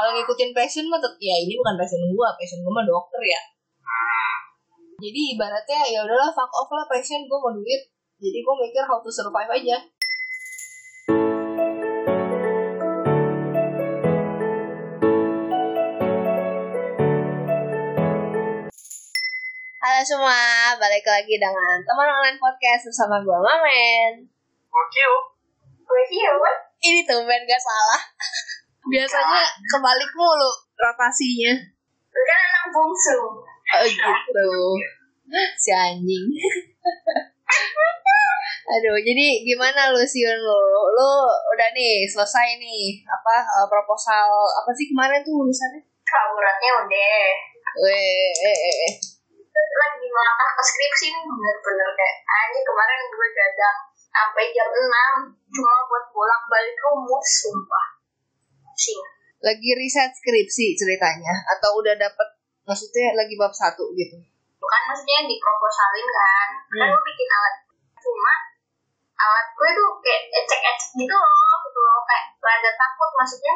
kalau ngikutin passion mah tet- ya ini bukan passion gue passion gue mah dokter ya. Jadi ibaratnya ya udahlah fuck off lah passion gue mau duit. Jadi gue mikir how to survive aja. Halo semua, balik lagi dengan teman online podcast bersama gue Mamen. Oke, Ini tumben gak salah. Biasanya kebalik mulu rotasinya. Kan anak bungsu Oh gitu. Si anjing. Aduh, jadi gimana lu Siun lu? Lu udah nih selesai nih apa eh, proposal apa sih kemarin tuh urusannya? Kauratnya udah Weh, eh, eh, eh. Lagi melangkah ke skripsi nih Bener-bener kayak Anjing kemarin gue gadang Sampai jam 6 Cuma buat bolak balik rumus Sumpah Sing lagi riset skripsi ceritanya. Atau udah dapet maksudnya lagi bab satu gitu. Bukan maksudnya diproposalin kan. Kan Hmm. gue bikin alat. Cuma Alat gue tuh kayak ecek-ecek gitu loh Gitu loh. Kayak rada takut maksudnya.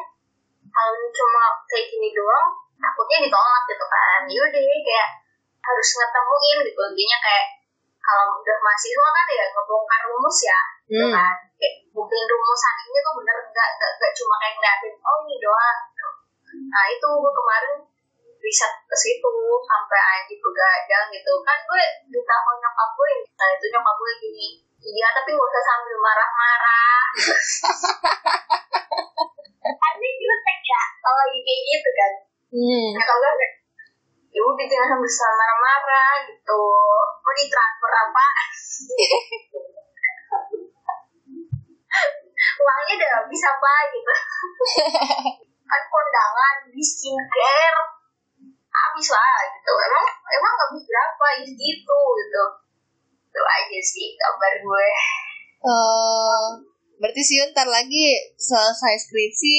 Kalau cuma kayak gini doang Takutnya ditolak gitu kan. Yaudah kayak harus ngetemuin gitu. Intinya kayak kalau udah mahasiswa kan ya ngebongkar rumus ya gitu Hmm. kan kayak buktiin rumusan ini tuh bener enggak enggak, enggak cuma kayak ngeliatin oh ini doang gitu. nah itu gue kemarin riset ke situ sampai anjing begadang gitu kan gue ditelepon nyokap gue nah itu nyokap gue gini iya tapi gak usah sambil marah-marah kan dia jutek ya kalau lagi kayak gitu kan Hmm. Nah, kalau ya udah jangan sambil marah-marah gitu. Mau ditransfer apa? Uangnya udah habis apa gitu. kan kondangan, di skincare, habis lah gitu. Emang emang habis berapa? Ya gitu gitu. Itu aja sih kabar gue. Eh, berarti Siun ntar lagi selesai skripsi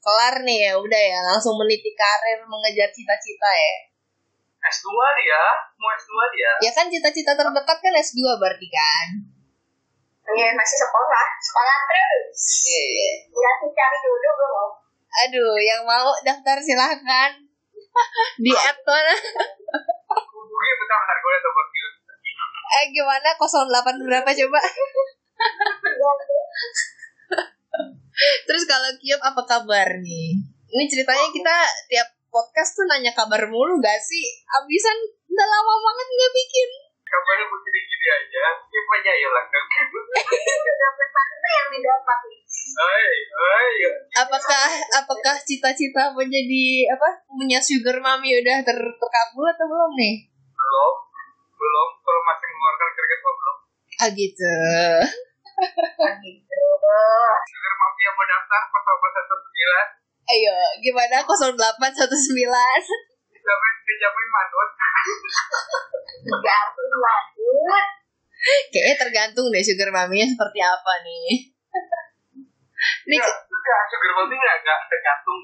kelar nih ya udah ya langsung meniti karir mengejar cita-cita ya. S2 dia, mau S2 dia. Ya kan cita-cita terdekat kan S2 berarti kan. Ya masih sekolah, sekolah terus. Nggak sih cari dulu belum. Aduh, yang mau daftar silahkan di app mana? Hubungi bentar bentar gue liat nomor. Eh gimana 08 berapa coba? Terus kalau Kiop apa kabar nih? Ini ceritanya kita tiap podcast tuh nanya kabar mulu gak sih? Abisan udah lama banget nggak bikin. Kabarnya begini gini aja, Kim aja ya lah. Berapa santai yang didapat? Hai, hai. Apakah apakah cita-cita menjadi apa punya sugar mami udah ter terkabul atau belum nih? Belum, belum. Kalau masih mengeluarkan keringat belum. Ah gitu. Gitu. Dengar mami yang mau daftar pesawat satu sembilan, Ayo, gimana 0819? Kayaknya tergantung deh sugar maminya seperti apa nih. Nih, Ya, sugar mami enggak, enggak tergantung.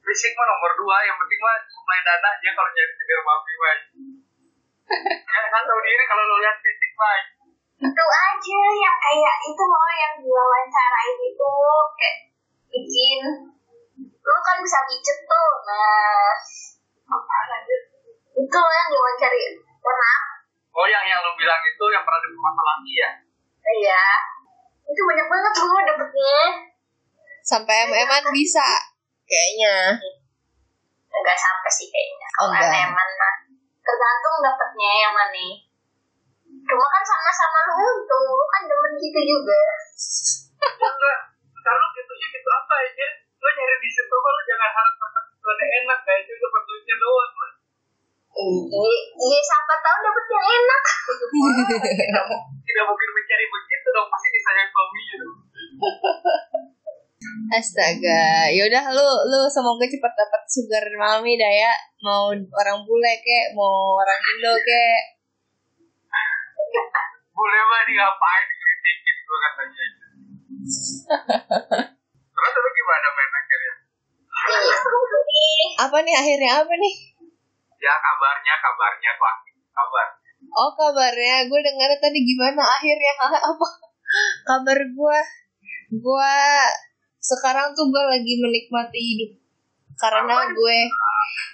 Fisik mah nomor dua, yang penting mah supply dana aja kalau jadi sugar mami mah. Ya, kan tahu diri kalau lo lihat fisik mah. Itu aja yang kayak itu loh yang diwawancarain itu kayak bikin lu kan bisa pijet tuh nah itu loh yang diwawancarain pernah Oh yang yang lo bilang itu yang pernah dapat masalah ya? iya. Itu banyak banget loh dapetnya. Sampai MM-an bisa kayaknya. enggak sampai sih kayaknya. Oh, kalau enggak. emang mah tergantung dapetnya yang mana. Cuma kan sama-sama lu untung. Lu kan demen gitu juga. Enggak, kalau gitu gitu apa aja. Lo nyari di situ mah lo jangan harap dapat sesuatu yang enak kayak itu dapat duitnya doang. Mas. iya iya siapa tahu dapet yang enak Tidak, tidak mungkin mencari begitu dong pasti disayang suaminya dong. Astaga, yaudah lu lu semoga cepat dapat sugar mami dah ya. Mau orang bule kek, mau orang Indo kek. Boleh mah di ngapain dikritikin gue katanya. Terus lu gimana main akhirnya? Apa nih akhirnya apa nih? Ya kabarnya kabarnya klasik kabar. Oh kabarnya, gue dengar tadi gimana akhirnya apa? Kabar gue? Gue sekarang tuh gue lagi menikmati hidup. Karena gue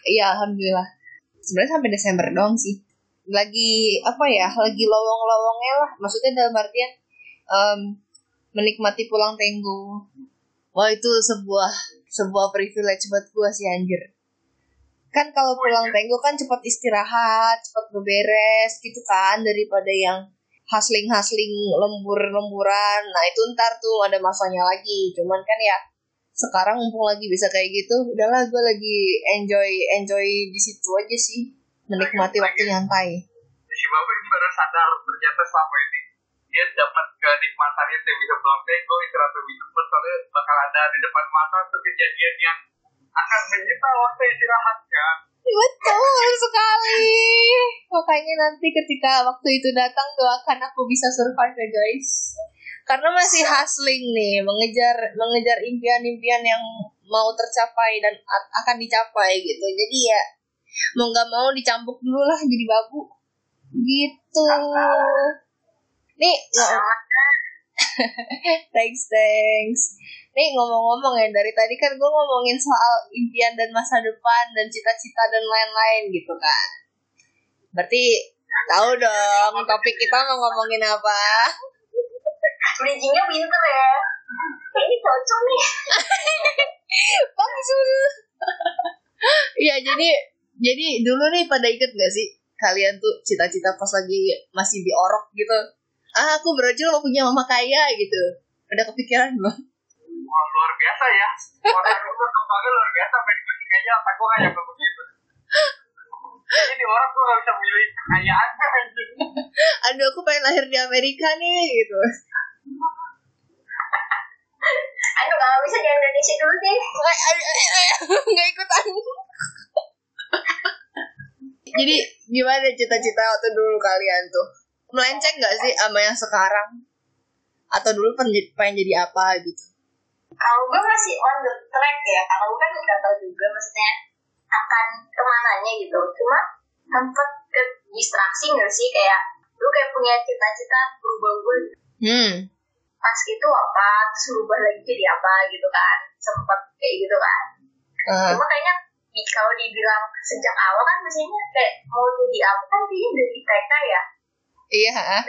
iya alhamdulillah. Sebenarnya sampai Desember doang sih. Lagi apa ya lagi lowong-lowongnya lah. Maksudnya dalam artian em, menikmati pulang tenggo wah itu sebuah sebuah privilege buat gue sih anjir kan kalau pulang tenggo kan cepat istirahat cepat beberes gitu kan daripada yang hustling-hustling lembur-lemburan nah itu ntar tuh ada masanya lagi cuman kan ya sekarang mumpung lagi bisa kayak gitu udahlah gue lagi enjoy enjoy di situ aja sih menikmati waktu nyantai si bapak baru sadar ternyata selama ini dia dapat kenikmatan itu bisa pulang tenggo istirahat lebih cepat soalnya bakal ada di depan mata tuh kejadian yang akan menyita waktu istirahatnya betul sekali. Makanya nanti ketika waktu itu datang doakan aku bisa survive ya guys. Karena masih hustling nih mengejar mengejar impian-impian yang mau tercapai dan akan dicapai gitu. Jadi ya mau nggak mau dicampuk dulu lah jadi babu. Gitu nih thanks thanks. Nih ngomong-ngomong ya dari tadi kan gue ngomongin soal impian dan masa depan dan cita-cita dan lain-lain gitu kan. Berarti tahu dong topik kita mau ngomongin apa? Bridgingnya pinter ya. Kayaknya cocok nih. Bagus. Iya jadi jadi dulu nih pada ikut gak sih kalian tuh cita-cita pas lagi masih di orok gitu ah aku berujung mau punya mama kaya gitu. Ada kepikiran belum Wah, luar biasa ya. Orang itu kembangnya luar biasa main gue kayaknya apa gue kayak begitu jadi orang tuh gak bisa milih anjing aduh aku pengen lahir di Amerika nih gitu. Aduh kalau bisa di Indonesia dulu deh. Nggak nggak ikutan. Jadi gimana cita-cita waktu dulu kalian tuh melenceng nggak sih sama yang sekarang? Atau dulu pengen pengen jadi apa gitu? Kalau gue masih on the track ya. Kalau gue kan nggak tahu juga maksudnya akan ke mananya gitu. Cuma tempat ke distraksi nggak sih? Kayak lu kayak punya cita-cita berubah-ubah hmm. Pas itu apa? Terus berubah lagi jadi apa gitu kan? Sempet kayak gitu kan? Eh, cuma kayaknya kalau dibilang sejak awal kan biasanya kayak mau jadi apa kan kayaknya dari TK ya iya ah.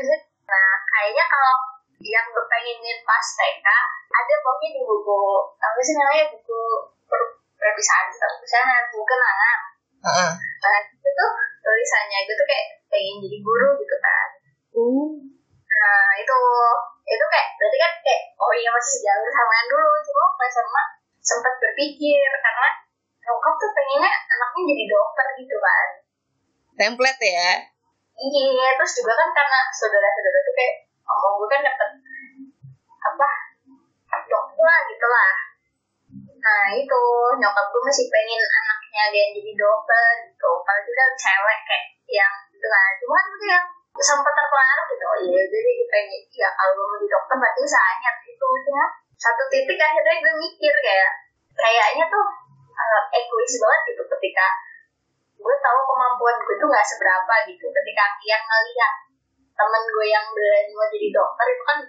nah kayaknya kalau yang gue pengenin pas TK ada pokoknya di buku apa sih namanya buku per- perpisahan perpisahan buku kenangan Heeh. nah itu tuh tulisannya itu tuh kayak pengen jadi guru gitu kan Uh. nah itu itu kayak berarti kan kayak oh iya masih sejauh sama yang dulu cuma pas sama sempat berpikir karena nyokap tuh pengennya anaknya jadi dokter gitu kan template ya iya terus juga kan karena saudara-saudara tuh kayak omong gue kan dapet apa dokter lah gitu lah. Nah itu nyokap gue masih pengen anaknya dia jadi dokter gitu. Kalau juga cewek kayak yang gitu lah. Cuma kan itu yang sempat terpengaruh gitu. Oh iya jadi pengen ya kalau gue mau jadi dokter berarti usahanya itu maksudnya. Satu titik akhirnya gue mikir kayak kayaknya tuh eh, egois banget gitu ketika gue tahu kemampuan gue tuh nggak seberapa gitu. Ketika yang ngeliat temen gue yang berani mau jadi dokter itu kan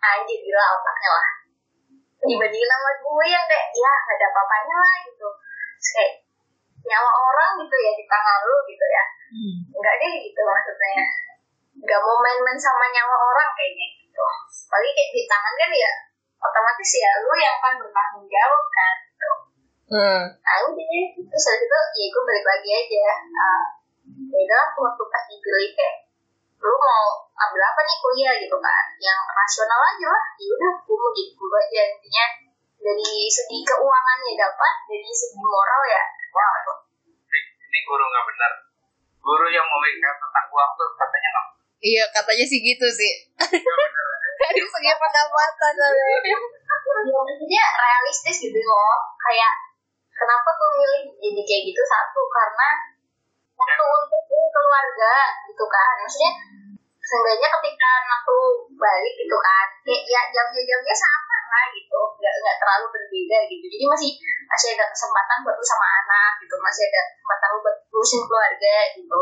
anjir gila otaknya lah. Dibandingin sama gue yang kayak ya nggak ada apa-apanya lah gitu. Terus kayak nyawa orang gitu ya di tangan lu gitu ya. Hmm. nggak deh gitu maksudnya. Nggak mau main-main sama nyawa orang kayaknya gitu. Apalagi kayak di tangan kan ya otomatis ya lu yang akan bertanggung jawab kan gitu Hmm. nah udah terus habis itu ya gue balik lagi aja. Uh, ya udah aku waktu pas dipilih kayak lu mau ambil apa nih kuliah gitu kan. Yang rasional aja lah. Ya udah gue mau jadi guru aja intinya. Dari segi keuangannya dapat dari segi moral ya wah itu ini guru nggak benar. Guru yang memikirkan tentang uang tuh katanya nggak. Iya katanya sih gitu sih. Dari segi pendapatan. Ya maksudnya realistis gitu loh. Kayak kenapa gue milih jadi kayak gitu? Satu karena waktu untuk keluarga gitu kan. Maksudnya seenggaknya ketika anak lu balik gitu kan kayak ya jamnya jamnya sama lah gitu. Nggak nggak terlalu berbeda gitu. Jadi masih masih ada kesempatan buat lu sama anak gitu. Masih ada kesempatan lu buat ngurusin keluarga gitu.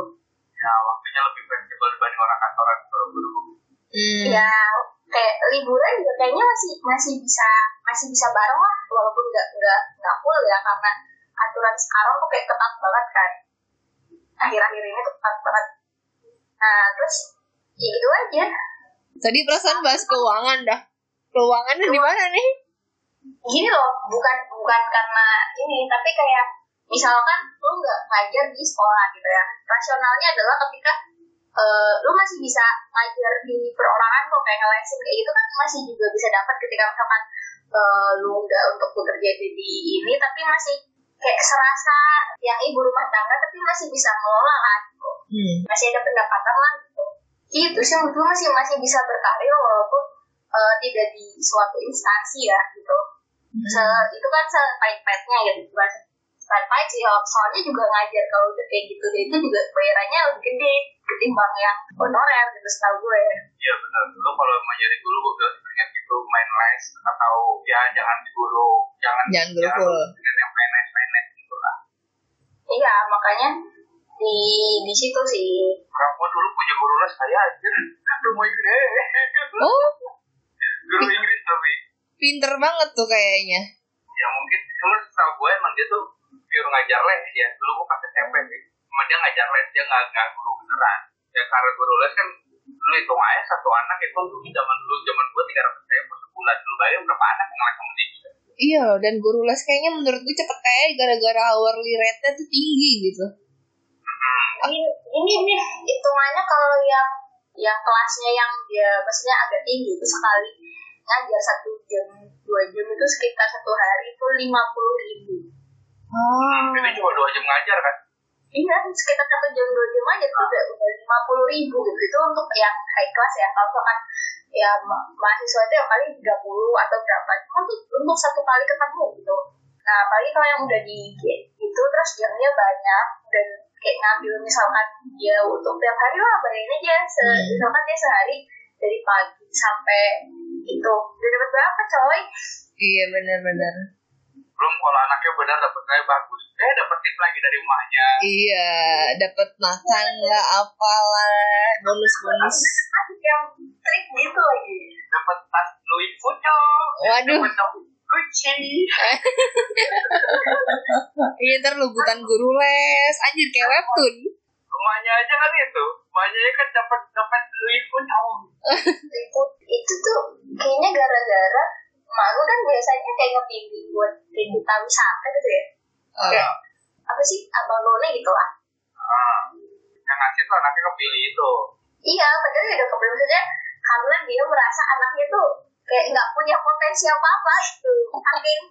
Ya waktunya lebih fleksibel dibanding orang kantoran guru Hmm. ya kayak liburan juga kayaknya masih masih bisa masih bisa bareng lah walaupun nggak nggak nggak full ya karena aturan sekarang tuh kayak ketat banget kan akhir-akhir ini tuh ketat banget nah terus ya gitu aja Tadi perasaan bahas keuangan dah. Keuangannya di mana nih? gini loh bukan bukan karena ini tapi kayak misalkan lu nggak ngajar di sekolah gitu ya rasionalnya adalah ketika eh, lu masih bisa ngajar di perorangan kok kayak ngelesin kayak gitu kan masih juga bisa dapat ketika misalkan eh, lu nggak untuk bekerja di, di ini tapi masih kayak serasa yang ibu rumah tangga tapi masih bisa ngelola kan gitu. Hmm. masih ada pendapatan lah gitu. Gitu sih menurut gue masih masih bisa berkarya walaupun eh, tidak di suatu instansi ya gitu. Se itu kan sepait-paitnya gitu bukan sih ya. soalnya juga ngajar kalau udah kayak gitu itu juga bayarannya lebih gede ketimbang yang honorer gitu setahu gue Iya benar. Lu kalau mau jadi guru gue bilang sebenarnya gitu main les atau ya jangan di guru jangan Jangan guru full. dengan yang main les main les gitu lah. iya makanya di di situ sih Orang gua dulu punya guru les saya aja. Rumah gede. Oh, Guru Inggris tapi pinter banget tuh kayaknya. ya mungkin cuma setahu gue emang dia tuh pure ngajar les ya. Dulu gue pakai SMP sih. Cuma dia ngajar les dia nggak nggak guru beneran. Ya karena guru les kan dulu hitung aja satu anak itu dulu zaman dulu zaman gue tiga ratus ribu sebulan dulu bayar berapa anak yang sama dia Iya loh, dan guru les kayaknya menurut gue cepet kayak gara-gara hourly rate-nya tuh tinggi gitu. ini ini nih hitungannya kalau yang yang kelasnya yang dia maksudnya agak tinggi itu sekali ngajar satu jam dua jam itu sekitar satu hari itu lima puluh ribu Oh. Ini cuma dua jam ngajar kan. iya sekitar satu jam dua jam aja itu udah udah lima puluh ribu gitu itu untuk yang high class ya kalau misalkan ya ma- mahasiswa itu yang kali tiga puluh atau berapa cuma tuh untuk satu kali ketemu gitu nah apalagi kalau yang udah di itu terus jamnya banyak dan kayak ngambil misalkan dia untuk tiap hari lah bayangin aja se Hmm. misalkan dia sehari dari pagi sampai itu udah dapat berapa coy Iya benar-benar. Belum kalau anaknya benar dapat kayak bagus. Eh dapat tip lagi dari emaknya. Iya, dapat makan lah apalah, bonus-bonus. Asik yang trik gitu lagi Dapat tas Louis Vuitton. Waduh. Gucci. Iya ntar lubutan guru les, anjir kayak webtoon. Emaknya aja kan itu. Emaknya kan dapat dapat Louis Vuitton. itu itu tuh kayaknya gara-gara emak gue kan biasanya kayak ngebimbing buat duta wisata gitu ya. Kayak apa sih abang none gitu lah. Ah, yang ngasih tuh anaknya kepilih itu. iya padahal udah kebelum saja karena dia merasa anaknya tuh kayak nggak punya potensi apa apa gitu. Saking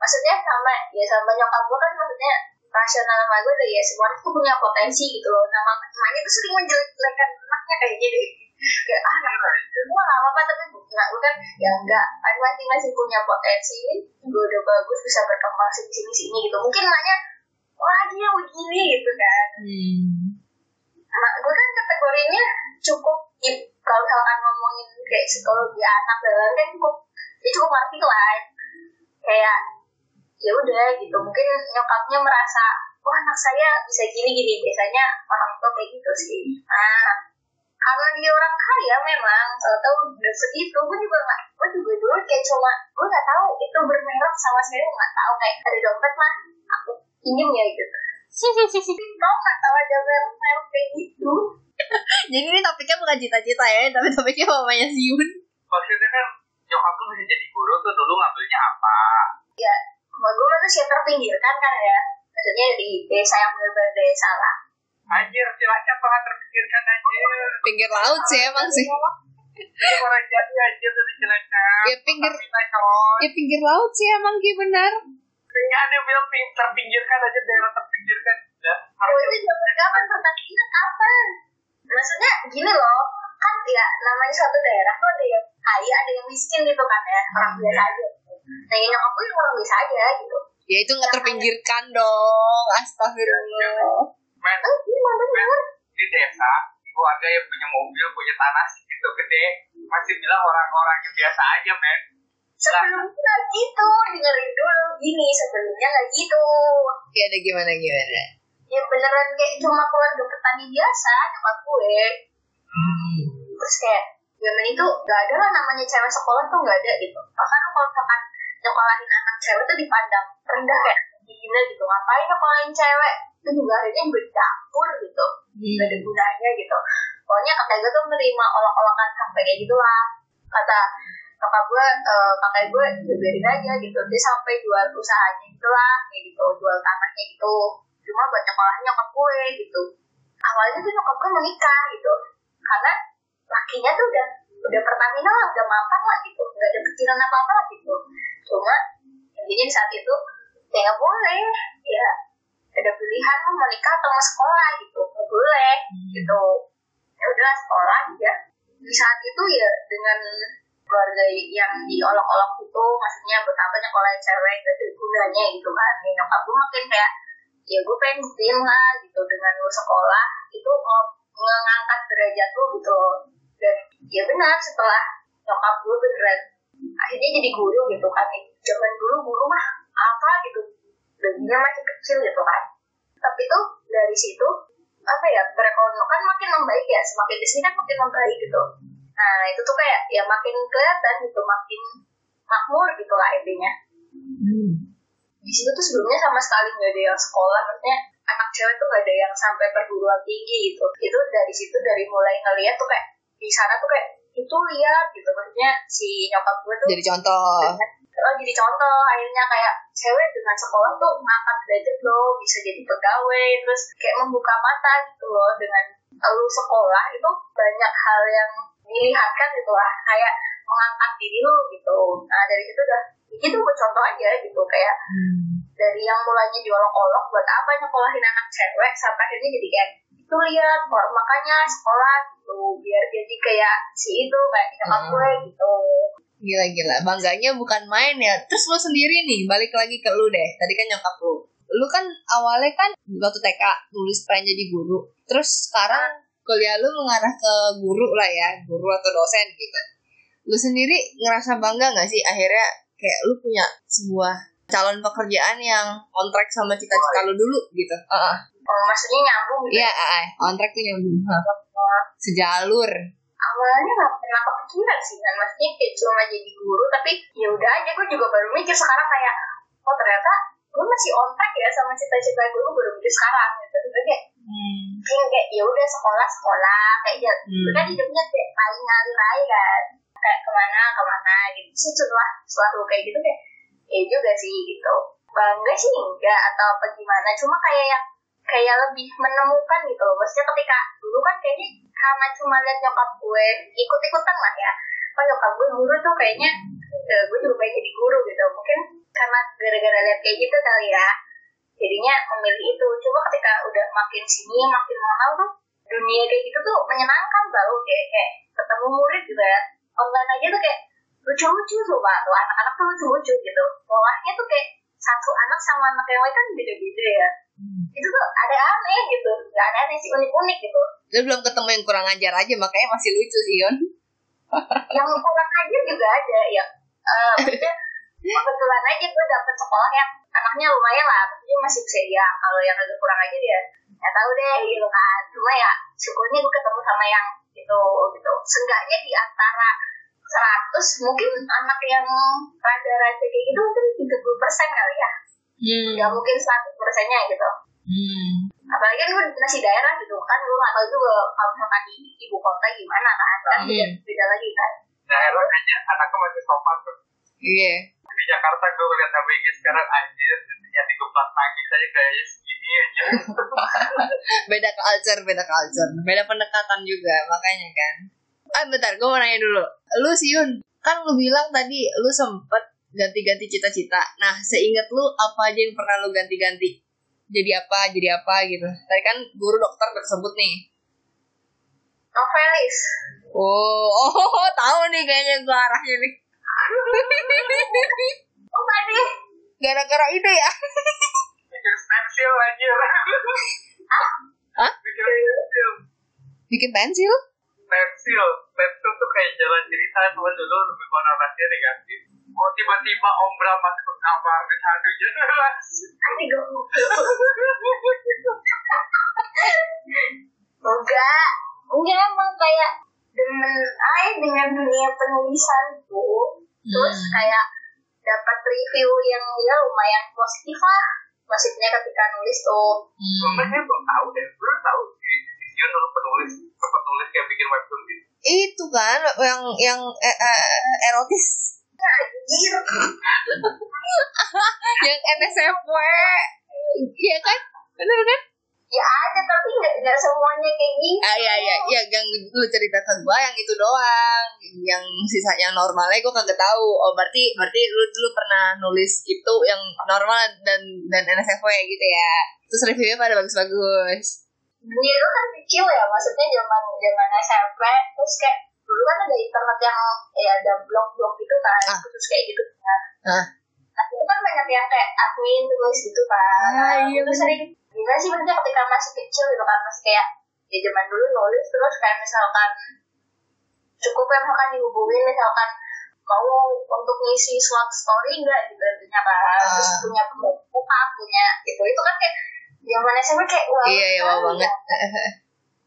maksudnya sama ya sama nyokap gue kan maksudnya rasional sama gue tuh ya semua tuh punya potensi gitu loh. Nama emaknya tuh sering menjelekkan anaknya kayak gitu kayak ah gue gak apa-apa tapi nggak gue kan ya enggak. Aku masih masih punya potensi gue udah bagus bisa berkembang sini sini sini gitu. Mungkin makanya wah dia begini gitu kan. Hmm. Nah, gue kan kategorinya cukup ya, kalau misalkan ngomongin kayak psikologi anak dan lain kan cukup ya cukup ngerti lah. Kayak ya udah gitu. Mungkin nyokapnya merasa wah anak saya bisa gini gini biasanya orang tua kayak gitu sih. Nah karena dia orang kaya memang tahu udah segitu gue juga nggak gue juga dulu kayak cuma gue nggak tahu itu bermerek sama sekali nggak tahu kayak ada dompet mah aku pinjam ya gitu. Kau nggak tahu ada merek kayak gitu? Jadi ini topiknya bukan cita-cita ya, tapi topiknya mamanya Siun. Maksudnya kan nyokap tuh bisa jadi guru tuh dulu ngambilnya apa? ya gue manusia terpinggirkan kan ya. Maksudnya di desa yang benar-benar desa lah Anjir, silahkan sangat terpikirkan anjir. Pinggir laut sih emang sih. Ini orang jadi anjir tuh di Cilacap. Ya, pinggir-. Ya pinggir laut sih emang Ki benar. Kayaknya ada bilang ping- terpinggirkan aja daerah terpinggirkan. Ya, itu zaman kapan pertandingan apa maksudnya gini loh kan ya namanya suatu daerah tuh ada yang kaya ada yang miskin gitu kan ya orang biasa aja nah yang nyokap gue yang orang biasa aja gitu Ya itu nggak terpinggirkan dong. Astagfirullah. Men, eh gimana bener. Di desa, keluarga yang punya mobil, punya tanah segitu gede, masih bilang orang-orang yang biasa aja, men. sebelumnya nggak gitu dengerin dulu gini sebelumnya nggak gitu. Ya ada gimana gimana. ya beneran kayak cuma keluarga petani biasa nyokap gue. Terus kayak zaman itu gak ada lah namanya cewek sekolah tuh gak ada gitu. Bahkan kalau misalkan nyekolahin anak cewek tuh dipandang rendah kayak dihina gitu ngapain nyekolahin cewek? Itu juga akhirnya gue di dapur gitu Hmm. gak ada gunanya gitu. Pokoknya kakak gue tuh menerima olok-olokan sampai kayak gitulah. Kata kakak gue eh, kakak gue ya biarin aja gitu. Dia sampai jual usahanya gitu lah kayak gitu jual tanahnya gitu. Cuma buat nyekolahin nyokap gue gitu. Awalnya tuh nyokap gue menikah gitu. Karena lakinya tuh udah udah Pertamina lah udah mapan lah gitu. Nggak ada pikiran apa apa lah gitu. Cuma intinya di saat itu ya nggak boleh. Ya ada pilihan mau nikah atau mau sekolah gitu. Nggak boleh gitu. Ya udah sekolah aja di saat itu ya dengan keluarga yang diolok-olok itu maksudnya betapa nyekolah cewek gak ada gunanya gitu kan. Ya, nyokap gue makin kayak ya gue pengen buktiin lah gitu. Dengan lu sekolah itu ngangkat derajat lu gitu dan ya benar setelah nyokap gue beneran akhirnya jadi guru gitu kan. Zaman dulu guru mah apa gitu. Gajinya masih kecil gitu kan. Tapi tuh dari situ apa ya perekonomian kan makin membaik ya. Semakin ke sini kan makin membaik gitu. Nah itu tuh kayak ya makin kelihatan gitu makin makmur gitu lah intinya. Hmm. di situ tuh sebelumnya sama sekali nggak ada yang sekolah. Maksudnya anak cewek tuh nggak ada yang sampai perguruan tinggi gitu. Itu dari situ dari mulai ngeliat tuh kayak di sana tuh kayak itu lihat gitu. Maksudnya si nyokap gue tuh Jadi contoh. Oh, jadi contoh akhirnya kayak cewek dengan sekolah tuh ngangkat derajat loh bisa jadi pegawai terus kayak membuka mata gitu loh dengan lu sekolah itu banyak hal yang dilihatkan gitu lah kayak mengangkat diri lu gitu nah dari situ udah itu gue contoh aja gitu kayak Hmm. dari yang mulanya diolok-olok buat apa nyekolahin anak cewek sampai akhirnya jadi kayak itu lihat kok makanya sekolah gitu biar jadi kayak si itu kayak nyokap Hmm. gue gitu Gila-gila, bangganya bukan main ya. Terus lu sendiri nih, balik lagi ke lu deh. Tadi kan nyokap lu. Lu kan awalnya kan waktu TK nulis pengen jadi guru. Terus sekarang kuliah lu mengarah ke guru lah ya, guru atau dosen gitu. Lu sendiri ngerasa bangga gak sih akhirnya kayak lu punya sebuah calon pekerjaan yang on track sama cita-cita lu dulu gitu. Heeh. Oh, maksudnya nyambung gitu Iya, uh, on track tuh nyambung. Sejalur. Awalnya nggak pernah kepikiran sih kan maksudnya kayak cuma jadi guru tapi ya udah aja gue juga baru mikir sekarang kayak oh ternyata gue masih on track ya sama cita-cita gue gue baru mikir sekarang. Gitu. Terus kayak Hmm. kayak, ya udah sekolah sekolah kayak ya Hmm. kan hidupnya kayak paling ngalir aja kan kayak ke mana ke mana gitu. Sih setelah setelah kayak gitu kayak ya juga sih gitu. Bangga sih enggak atau apa gimana. Cuma kayak yang kayak lebih menemukan gitu loh. Maksudnya ketika dulu kan kayaknya karena cuma lihat nyokap gue ikut-ikutan lah ya. Oh nyokap gue guru tuh kayaknya eh, gue juga pengen jadi guru gitu. Mungkin karena gara-gara lihat kayak gitu kali ya. Jadinya memilih itu. Cuma ketika udah makin sini makin mahal tuh dunia kayak gitu tuh menyenangkan tau kayak kayak ketemu murid juga ya. Online aja tuh kayak lucu-lucu tuh tuh anak-anak tuh lucu-lucu gitu. Polanya tuh kayak satu anak sama anak yang lain kan beda-beda ya. Itu tuh ada aneh gitu. Nggak ada aneh sih unik-unik gitu. Lu belum ketemu yang kurang ajar aja makanya masih lucu sih Yon. yang kurang aja juga ada ya. Maksudnya kebetulan aja gue dapet sekolah yang anaknya lumayan lah maksudnya masih bisa ya kalau yang agak kurang aja dia ya tahu deh gitu kan. Cuma ya syukurnya gue ketemu sama yang gitu gitu. Seenggaknya di antara 100 mungkin anak yang rada-rada kayak gitu mungkin 30 persen kali ya Hmm. ya mungkin 100 persennya gitu Hmm. apalagi kan gue masih daerah gitu kan gue gak tau juga kalau misalkan di ibu kota gimana kan kan beda, Hmm. beda lagi kan daerah aja anaknya masih sopan tuh Iya. di Jakarta gue ngeliat ABG sekarang anjir yang dikeplat nangis aja kayak segini aja Beda culture, beda culture. Beda pendekatan juga, makanya kan. Ah, bentar, gue mau nanya dulu. Lu sih Yun, kan lu bilang tadi lu sempet ganti-ganti cita-cita. Nah, seingat lu apa aja yang pernah lu ganti-ganti? Jadi apa, jadi apa gitu. Tadi kan guru dokter kesebut nih. novelis Oh, oh, tahu nih kayaknya gua arahnya nih. oh tadi Gara-gara itu ya. bikin pensil anjir Hah? bikin pensil Bikin pensil? Pensil pensil tuh kayak jalan cerita cuma dulu lebih konotasinya negatif. Oh tiba-tiba om Bram masuk ke kamar di satu jelas enggak. Enggak emang kayak dengan ay dengan dunia penulisan tuh terus Hmm. kayak dapat review yang ya lumayan positif lah. Maksudnya ketika nulis tuh. Hmm. Sebenarnya belum tahu deh, belum tahu sih. Sion dulu penulis, penulis yang bikin webtoon gitu. Itu kan yang yang eh, eh, erotis. yang NSFW. Iya kan? Bener kan? ya ada tapi nggak nggak semuanya kayak gitu Ah iya iya iya yang lu cerita ke gua yang itu doang. Yang sisanya normalnya gua kagak tahu. Oh berarti berarti lu dulu pernah nulis itu yang normal dan dan NSFW gitu ya. Terus reviewnya pada bagus-bagus. Dia itu kan kecil ya maksudnya zaman zaman SMP terus kayak dulu kan ada internet yang ya ada blog-blog gitu kan Ah. terus kayak gitu kan Ah. nah itu kan banyak yang kayak admin tulis gitu kan Ah, iya, itu sering gimana sih maksudnya ketika masih kecil gitu kan masih kayak ya zaman dulu nulis terus kayak misalkan cukup ya misalkan dihubungin misalkan mau untuk ngisi slot story enggak gitu intinya kan terus Ah. punya pembuka punya gitu itu kan kayak zaman SMP kayak wah Iya iya wow banget. ya.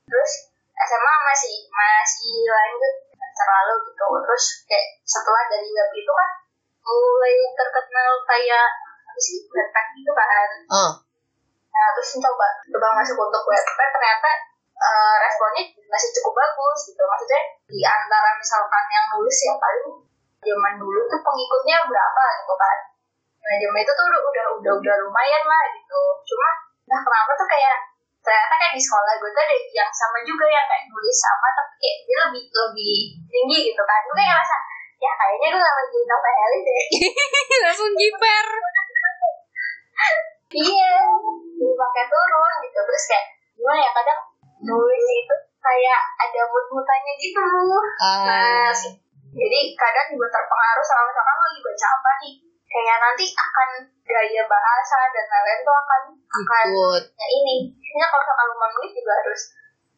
terus SMA masih masih lanjut terlalu gitu terus kayak setelah dari web itu kan mulai terkenal kayak apa sih webpack gitu kan Oh. nah terus coba coba masuk untuk webpack ternyata eh, responnya masih cukup bagus gitu maksudnya di antara misalkan yang nulis yang paling zaman dulu tuh pengikutnya berapa gitu kan nah zaman itu tuh udah udah, udah lumayan lah gitu cuma nah kenapa tuh kayak ternyata kayak di sekolah gue tuh ada yang sama juga yang kayak nulis sama tapi kayak dia lebih lebih tinggi gitu kan. Gue kayak ngerasa ya kayaknya gue gak lagi novelis deh. Langsung jiper. iya dipakai turun gitu. Terus kayak gimana ya kadang nulis itu kayak ada mood-moodannya gitu. Ah. nah jadi kadang juga terpengaruh sama misalkan lagi baca apa nih kayak nanti akan gaya bahasa dan lain-lain tuh akan akan ya ini. Ini kalau misalkan lo mau nulis juga harus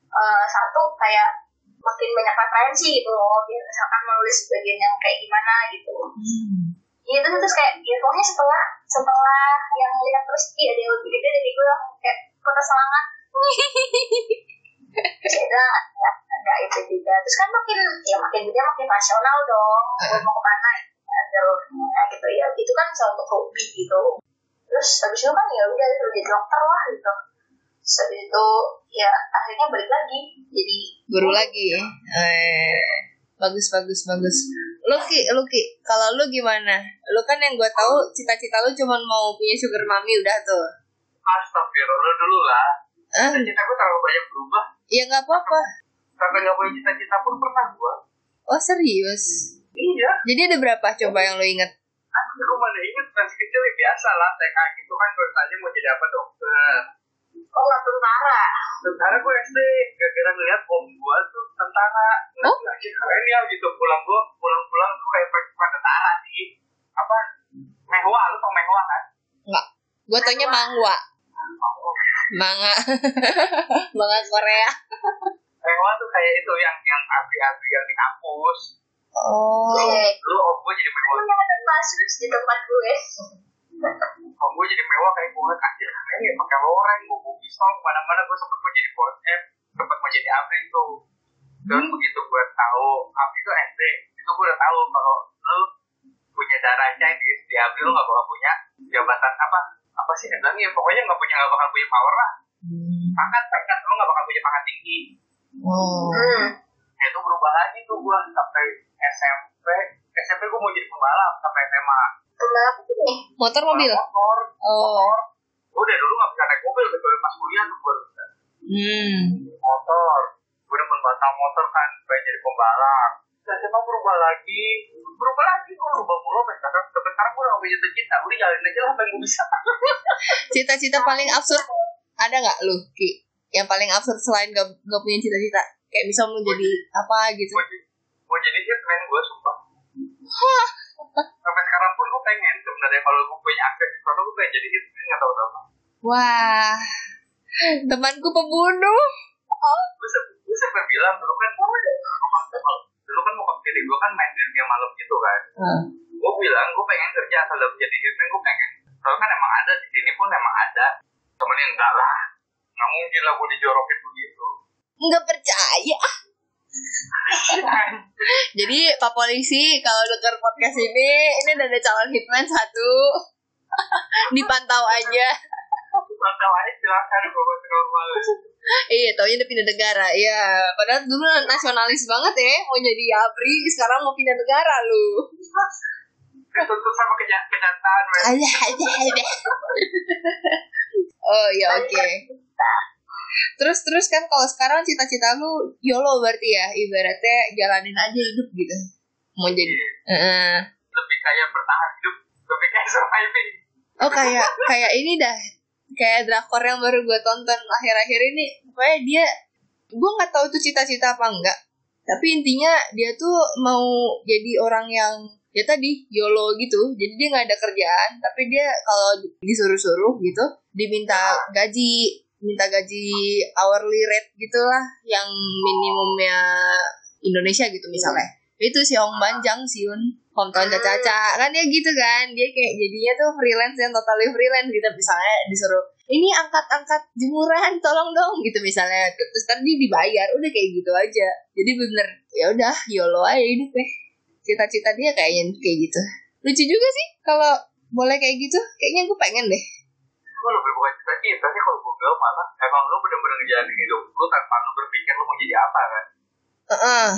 eh, satu kayak makin banyak referensi gitu loh. Biar misalkan menulis bagian yang kayak gimana gitu. Hmm. Iya terus terus kayak ya pokoknya setelah setelah yang lihat terus iya yang lebih gede dari gue langsung kayak kota semangat. Ada ya, ada itu juga. Terus kan makin ya makin gede makin nasional dong. Gue mau ke mana ada nah, gitu ya itu kan suatu hobi gitu terus habis itu kan ya udah terus jadi dokter lah gitu habis itu ya akhirnya balik lagi jadi Guru lagi. Eh. Bagus bagus bagus. Lu Ki, lu Ki, kalau lu gimana? Lu kan yang gue tahu cita-cita lu cuma mau punya sugar mami udah tuh. Astagfirullah dulu lah. Ah, Cita-cita gue terlalu banyak berubah. ya nggak apa-apa. Sampai nggak punya cita-cita pun pernah gue. Oh serius? Iya. Jadi ada berapa coba yang lu inget? Aku mana inget masih kecil ya biasa lah. TK gitu kan gue tanya mau jadi apa dokter. oh nggak tentara Tentara gue SD. Gara-gara ngeliat om gue tuh tentara. Oh? Sih keren ya gitu. Pulang gue pulang-pulang tuh kayak pakai tentara sih. Apa? Mehwa, lu tau Mehwa kan? Nggak. Gue taunya mangwa. Manga. Manga Korea. Mehwa tuh kayak itu yang yang abri-abri yang di kampus. Oh. Iya. Dulu om gue jadi mewah. punya ada kasus di tempat gue Om gue jadi mewah kayak gue keren ya pakai loreng, gue pistol ke mana-mana gue sempet mau jadi bos eh sempet mau jadi abri tuh. Dan begitu gue tahu abri itu SD, itu gue udah tahu kalau lu punya darah Chinese di abri lu nggak bakal punya jabatan apa apa sih bilangnya pokoknya nggak punya nggak bakal punya power lah Hmm. pangkat pangkat lu nggak bakal punya pangkat tinggi Oh. hmm. Berubah lagi tuh gue sampai SMP SMP gue mau jadi pembalap sampai SMA pembalap itu nih Motor mobil? motor. Oh. gue udah dulu gak bisa naik mobil kecuali pas kuliah tuh gue Hmm. motor. Gue udah batang motor kan pengen jadi pembalap. Dan SMA berubah lagi. Berubah lagi gue berubah mulu sampai sekarang. Sampai sekarang gue udah gak punya cita udah jalanin aja lah apa yang gue bisa. Cita-cita paling absurd ada nggak lu Ki? Yang paling absurd selain gak, gak punya cita-cita? Kayak bisa mau jadi apa gitu? mau jadi hitman gue sumpah. Sampai sekarang pun gue pengen sebenarnya. Kalau gue punya akses sesuatu gue pengen jadi hitman nggak tahu kenapa. Wah. Temanku pembunuh. gue se- gue sempat bilang dulu kan dulu kan mau kepilih gue kan main game malam gitu kan. Hmm. gue bilang gue pengen kerja kalau jadi hitman gue pengen. Soalnya kan emang ada di sini pun emang ada. Temenin enggak lah nggak mungkin lah gue dijorokin begitu Nggak percaya. Jadi Pak Polisi kalau denger podcast ini, ini udah ada calon hitman satu. Dipantau aja. Mata lain silakan masih normal. Iya, taunya udah pindah negara. Iya, padahal dulu nasionalis banget ya, mau jadi abri, sekarang mau pindah negara lu. Ketuntut sama kenya- kenyataan, men. Ada, ada, ada. Oh ya oke. Terus terus kan kalau sekarang cita-cita lu YOLO berarti ya, ibaratnya jalanin aja hidup gitu. Mau jadi. Heeh. Lebih kayak bertahan hidup, lebih kayak surviving. Oh kayak kayak ini dah kayak drakor yang baru gue tonton akhir-akhir ini pokoknya dia gue nggak tahu itu cita-cita apa enggak tapi intinya dia tuh mau jadi orang yang ya tadi YOLO gitu jadi dia nggak ada kerjaan tapi dia kalau disuruh-suruh gitu diminta gaji minta gaji hourly rate gitulah yang minimumnya Indonesia gitu misalnya. Itu si Hong Banjang Siun hometown Caca kan dia gitu kan. Dia kayak jadinya tuh freelance yang totally freelance gitu. Misalnya disuruh ini angkat-angkat jemuran tolong dong gitu misalnya. Terus tadi dibayar. Udah kayak gitu aja. Jadi bener ya udah yolo aja hidup deh cita-cita dia kayaknya kayak gitu. Lucu juga sih kalau boleh kayak gitu. Kayaknya gue pengen deh Gue lebih bukan cita-cita sih kalau gue bilang malah emang lu bener-bener ngejalanin hidup lu tanpa lu berpikir lu mau jadi apa kan. Heeh.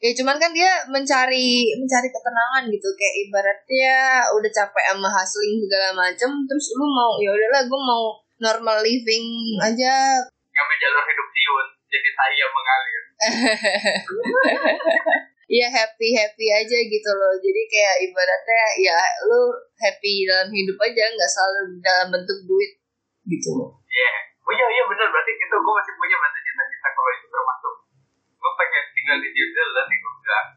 Ya cuman kan dia mencari mencari ketenangan gitu kayak ibaratnya udah capek sama hustling segala macem terus lu mau ya udahlah gue mau normal living aja Ngambil jalur hidup Tiun, jadi yang mengalir. ya happy happy aja gitu loh jadi kayak ibaratnya ya lu happy dalam hidup aja nggak selalu dalam bentuk duit gitu loh Iya. Oh iya iya bener berarti itu gue masih punya banyak cita-cita kalau itu termasuk. Gue pengen tinggal di New Zealand gue bilang.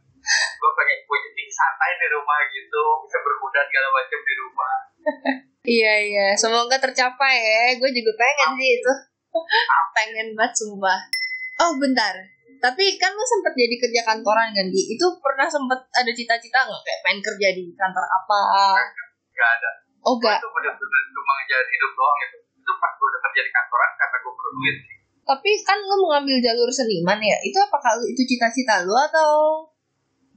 Gue pengen punya ting santai di rumah gitu, bisa berkuda segala macam di rumah. iya iya semoga tercapai ya gue juga pengen sih itu pengen banget sumpah oh bentar tapi kan lu sempet jadi kerja kantoran kan di itu pernah sempet ada cita-cita nggak kayak pengen kerja di kantor apa Gak ada. oh enggak itu bener-bener cuma ngejalan hidup doang gitu. Itu pas gue udah kerja di kantoran karena gue perlu duit. tapi kan lu mengambil jalur seniman ya itu apakah itu cita-cita lu atau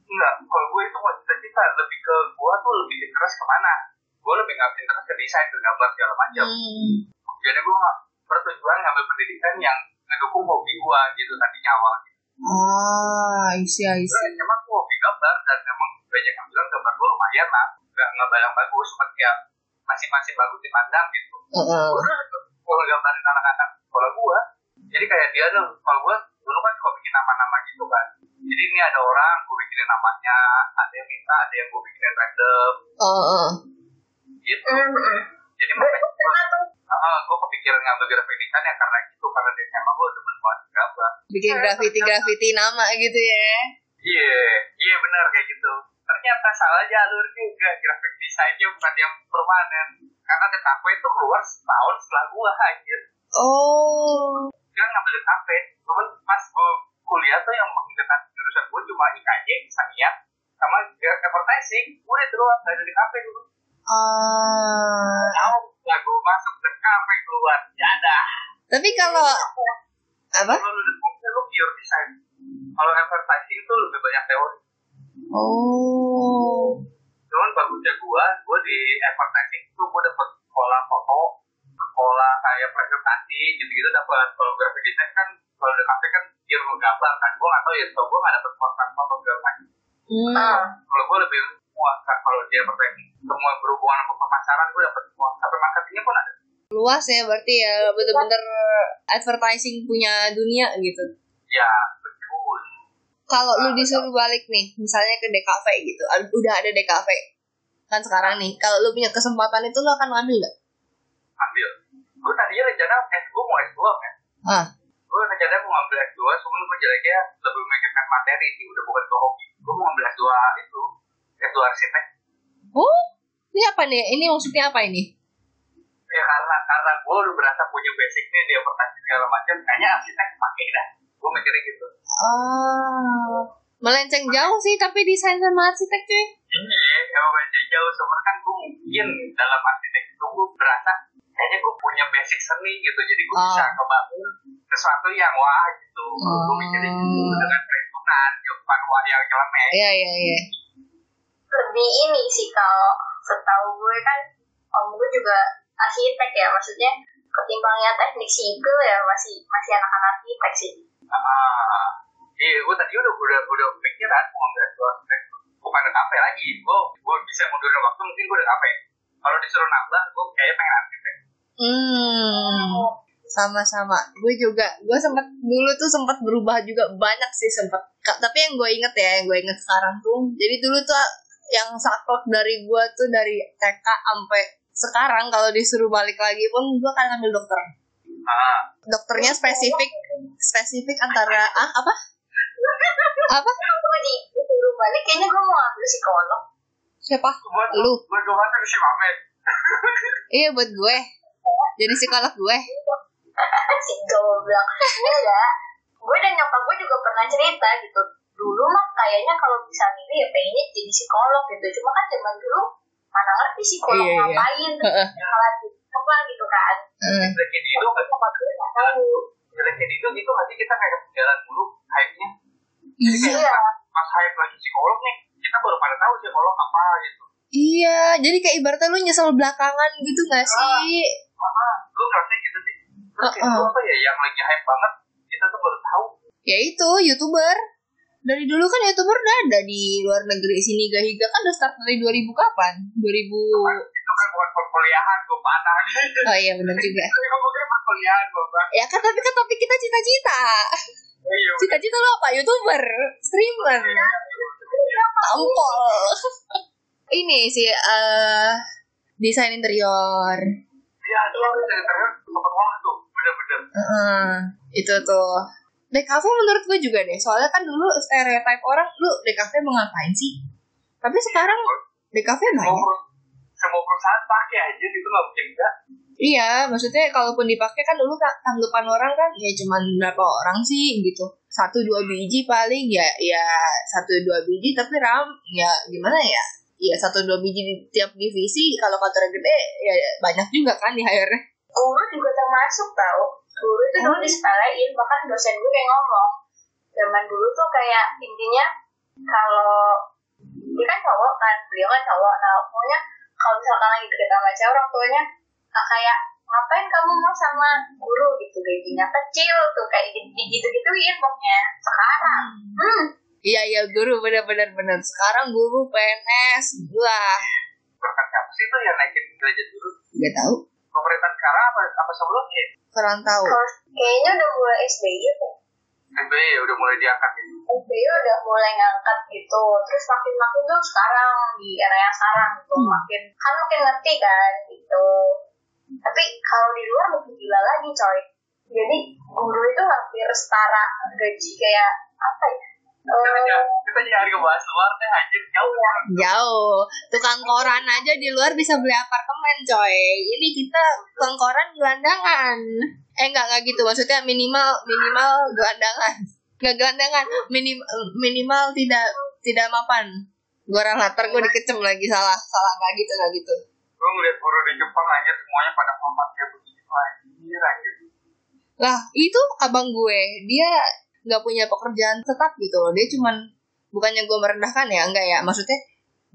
Enggak, kalau gue itu mau cita-cita lebih ke gue tuh lebih interest ke mana. Gue lebih ngambil interest ke desain, ke gambar segala macam. hmm. Jadi gue nggak bertujuan ngambil pendidikan yang ngedukung hobi gue gitu tadinya awalnya. Ah isi isi Emang gue hobi gambar dan emang banyak yang bilang gambar gue lumayan lah. Gak nggak yang bagus, cuma ya masih masih bagus dipandang gitu. Heeh. Gue gambarin anak-anak sekolah gue. Jadi kayak dia tuh, kalau gue dulu kan suka bikin nama-nama gitu kan. Jadi ini ada orang, gue bikinin namanya, ada yang minta, ada yang gue bikinin random, Oh, oh. gitu. Hmm. Jadi Gue tuh. uh, gue kepikiran ngambil grafik design ya karena gitu, karena di SMA gue udah banget gambar. bikin graffiti graffiti nama gitu ya Iya, iya benar kayak gitu. Ternyata salah jalur juga grafik desainnya bukan yang permanen. Karena DKP itu keluar setahun setelah gua anjir. oh Dia ngambil DKP. Cuman pas gua kuliah tuh yang menggunakan jurusan gua cuma IKJ, Saniat, sama advertising. Udah itu doang, gak ada DKP dulu. Ah Tahu, lah gua masuk DKP keluar. Ya ada. tapi kalau apa Kalau lu lu pure design. Kalau advertising tuh lebih banyak teori. oh cuman bagusnya gua gua di advertising itu gua dapet sekolah foto sekolah kayak presentasi gitu gitu dapat kalau graphic design kan kalau di kafe kan dia menggambar kan gua nggak tahu ya so gua nggak dapet kontrak macam hmm. Ah. kalau gua lebih semua kan kalau di advertising semua berhubungan sama pemasaran gua dapet semua. Sampai marketingnya pun ada. Luas ya berarti ya bener-bener advertising punya dunia gitu. Ya betul. Kalau lu disuruh balik nih misalnya ke DKV gitu udah ada DKV kan sekarang nih kalau lu punya kesempatan itu lu akan ngambil nggak? Ambil. Gua tadinya rencana S2 mau S2 kan ah gua rencana mau ngambil S2 cuman gua jeleknya lebih memikirkan materi sih udah bukan ke hobi. Gua mau ngambil S2 itu S2 arsitek oh ini apa nih? Ini maksudnya apa ini? Ya karena karena gue udah berasa punya basicnya di advertising segala macam kayaknya arsitek pakai dah. Gue mikirnya gitu. Ah melenceng jauh sih tapi desain sama arsitek cuy iya emang beda jauh sebenarnya kan gue mungkin dalam arsitek itu gue berasa kayaknya gue punya basic seni gitu jadi gue bisa Ah. kebangun sesuatu yang wah gitu. Gue mikirnya gitu dengan perhitungan bukan wah yang nyeleneh iya iya iya lebih ini sih kalau setahu gue kan om gue juga arsitek ya maksudnya ketimbang yang teknik sipil ya masih masih anak-anak arsitek sih ah iya gue tadi udah udah udah pikiran mau nggak gue bukan udah kafe lagi gue gue bisa mundurin waktu mungkin gue udah kafe kalau disuruh nambah gue kayaknya pengen arsitek Hmm. Sama-sama. Gue juga. Gue sempat dulu tuh sempat berubah juga banyak sih sempat. Ka- Tapi yang gue inget ya, yang gue inget sekarang tuh. Jadi dulu tuh yang saklek dari gue tuh dari TK sampai sekarang kalau disuruh balik lagi pun gue akan ambil dokter. ah Dokternya spesifik spesifik antara ah apa? Apa? gue di disuruh balik kayaknya gue mau ambil psikolog Siapa? buat Lu. buat gue kan si Iya buat gue. Jadi psikolog gue. si goblok enggak gue dan nyokap gue juga pernah cerita gitu dulu mah kayaknya kalau bisa milih ya pengennya jadi psikolog gitu cuma kan zaman dulu mana ngerti psikolog Iya, iya. ngapain Heeh. malah apa gitu kan Hmm. jeleknya di itu kan nggak tahu jeleknya itu gitu nanti kita kayak jalan dulu hype-nya Iya. iya pas hype lagi psikolog nih kita baru pada tahu psikolog apa gitu Iya, jadi kayak ibaratnya lu nyesel belakangan gitu gak sih? ah lu ngerasa gitu sih terus Uh-uh. itu apa ya yang lagi hype banget kita tuh baru tahu Ya itu, YouTuber. Dari dulu kan YouTuber udah ada di luar negeri. Sini Gahiga kan udah start dari 2000 kapan? 2000... itu kan bukan perkuliahan gue patah Oh iya benar juga. Perkuliahan gue Ya kan tapi kan topik kita cita-cita. iya Cita-cita lo apa? YouTuber, streamer, tampol. Ini sih eh desain interior. iya itu dari interior tuh bener-bener Heeh, itu tuh. DKV menurut gue juga deh. Soalnya kan dulu stereotype orang, lu DKV mau ngapain sih? Tapi sekarang DKV banyak. semua semua perusahaan pakai aja gitu nggak mungkin enggak Iya, maksudnya kalaupun dipakai kan dulu tanggapan orang kan ya cuman berapa orang sih gitu. Satu dua biji paling ya ya satu dua biji tapi ram ya gimana ya? Ya satu dua biji di tiap divisi kalau kantornya gede ya banyak juga kan di hire guru juga termasuk tau guru itu dulu Oh. disepelein bahkan dosen gue kayak ngomong. Zaman dulu tuh kayak intinya kalau dia kan cowok kan beliau kan cowok. Nah pokoknya kalau misalkan lagi deket sama cewek orang tuanya kayak ngapain kamu mau sama guru? Gitu gajinya kecil tuh kayak gitu gituin pokoknya. Sekarang. Hmm. Iya iya guru benar-benar benar. Sekarang guru PNS wah berkat siapa sih tuh yang naikin derajat dulu nggak tahu pemerintah sekarang apa apa sebelumnya? Kurang tahu. kayaknya udah mulai SBY tuh SBY udah mulai diangkat gitu SBY udah mulai ngangkat gitu. Terus makin makin tuh sekarang di era yang sekarang gitu. Hmm. makin kan makin ngerti kan gitu. Tapi kalau di luar lebih gila lagi coy. Jadi guru itu hampir setara gaji kayak apa ya kita luar anjir jauh. Jauh. Tukang koran aja di luar bisa beli apartemen, coy. Ini kita tukang koran gelandangan. Eh enggak enggak gitu. Maksudnya minimal minimal gelandangan. Enggak gelandangan, minim, minimal tidak tidak mapan. Gua latar gue dikecem lagi salah. Salah enggak gitu enggak gitu. gue ngeliat guru di Jepang aja semuanya pada papat kayak begitu anjir anjir Lah, itu abang gue. Dia nggak punya pekerjaan tetap gitu loh. Dia cuman bukannya gue merendahkan ya, enggak ya. Maksudnya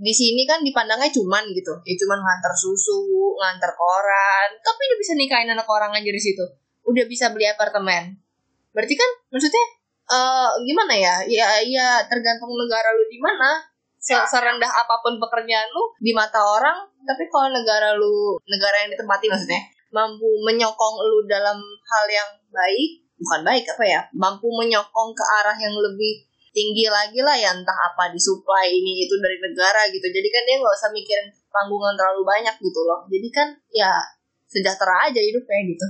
di sini kan dipandangnya cuman gitu. Ya cuman ngantar susu, ngantar koran. Tapi dia bisa nikahin anak orang aja di situ. Udah bisa beli apartemen. Berarti kan maksudnya eh gimana ya? Ya ya tergantung negara lu di mana. Se- Serendah apa pun pekerjaan lu di mata orang, tapi kalau negara lu negara yang ditempati maksudnya mampu menyokong lu dalam hal yang baik, bukan baik apa ya, mampu menyokong ke arah yang lebih tinggi lagi lah ya entah apa disuplai ini itu dari negara gitu. Jadi kan dia nggak usah mikirin tanggungan terlalu banyak gitu loh. Jadi kan ya sejahtera aja hidupnya gitu.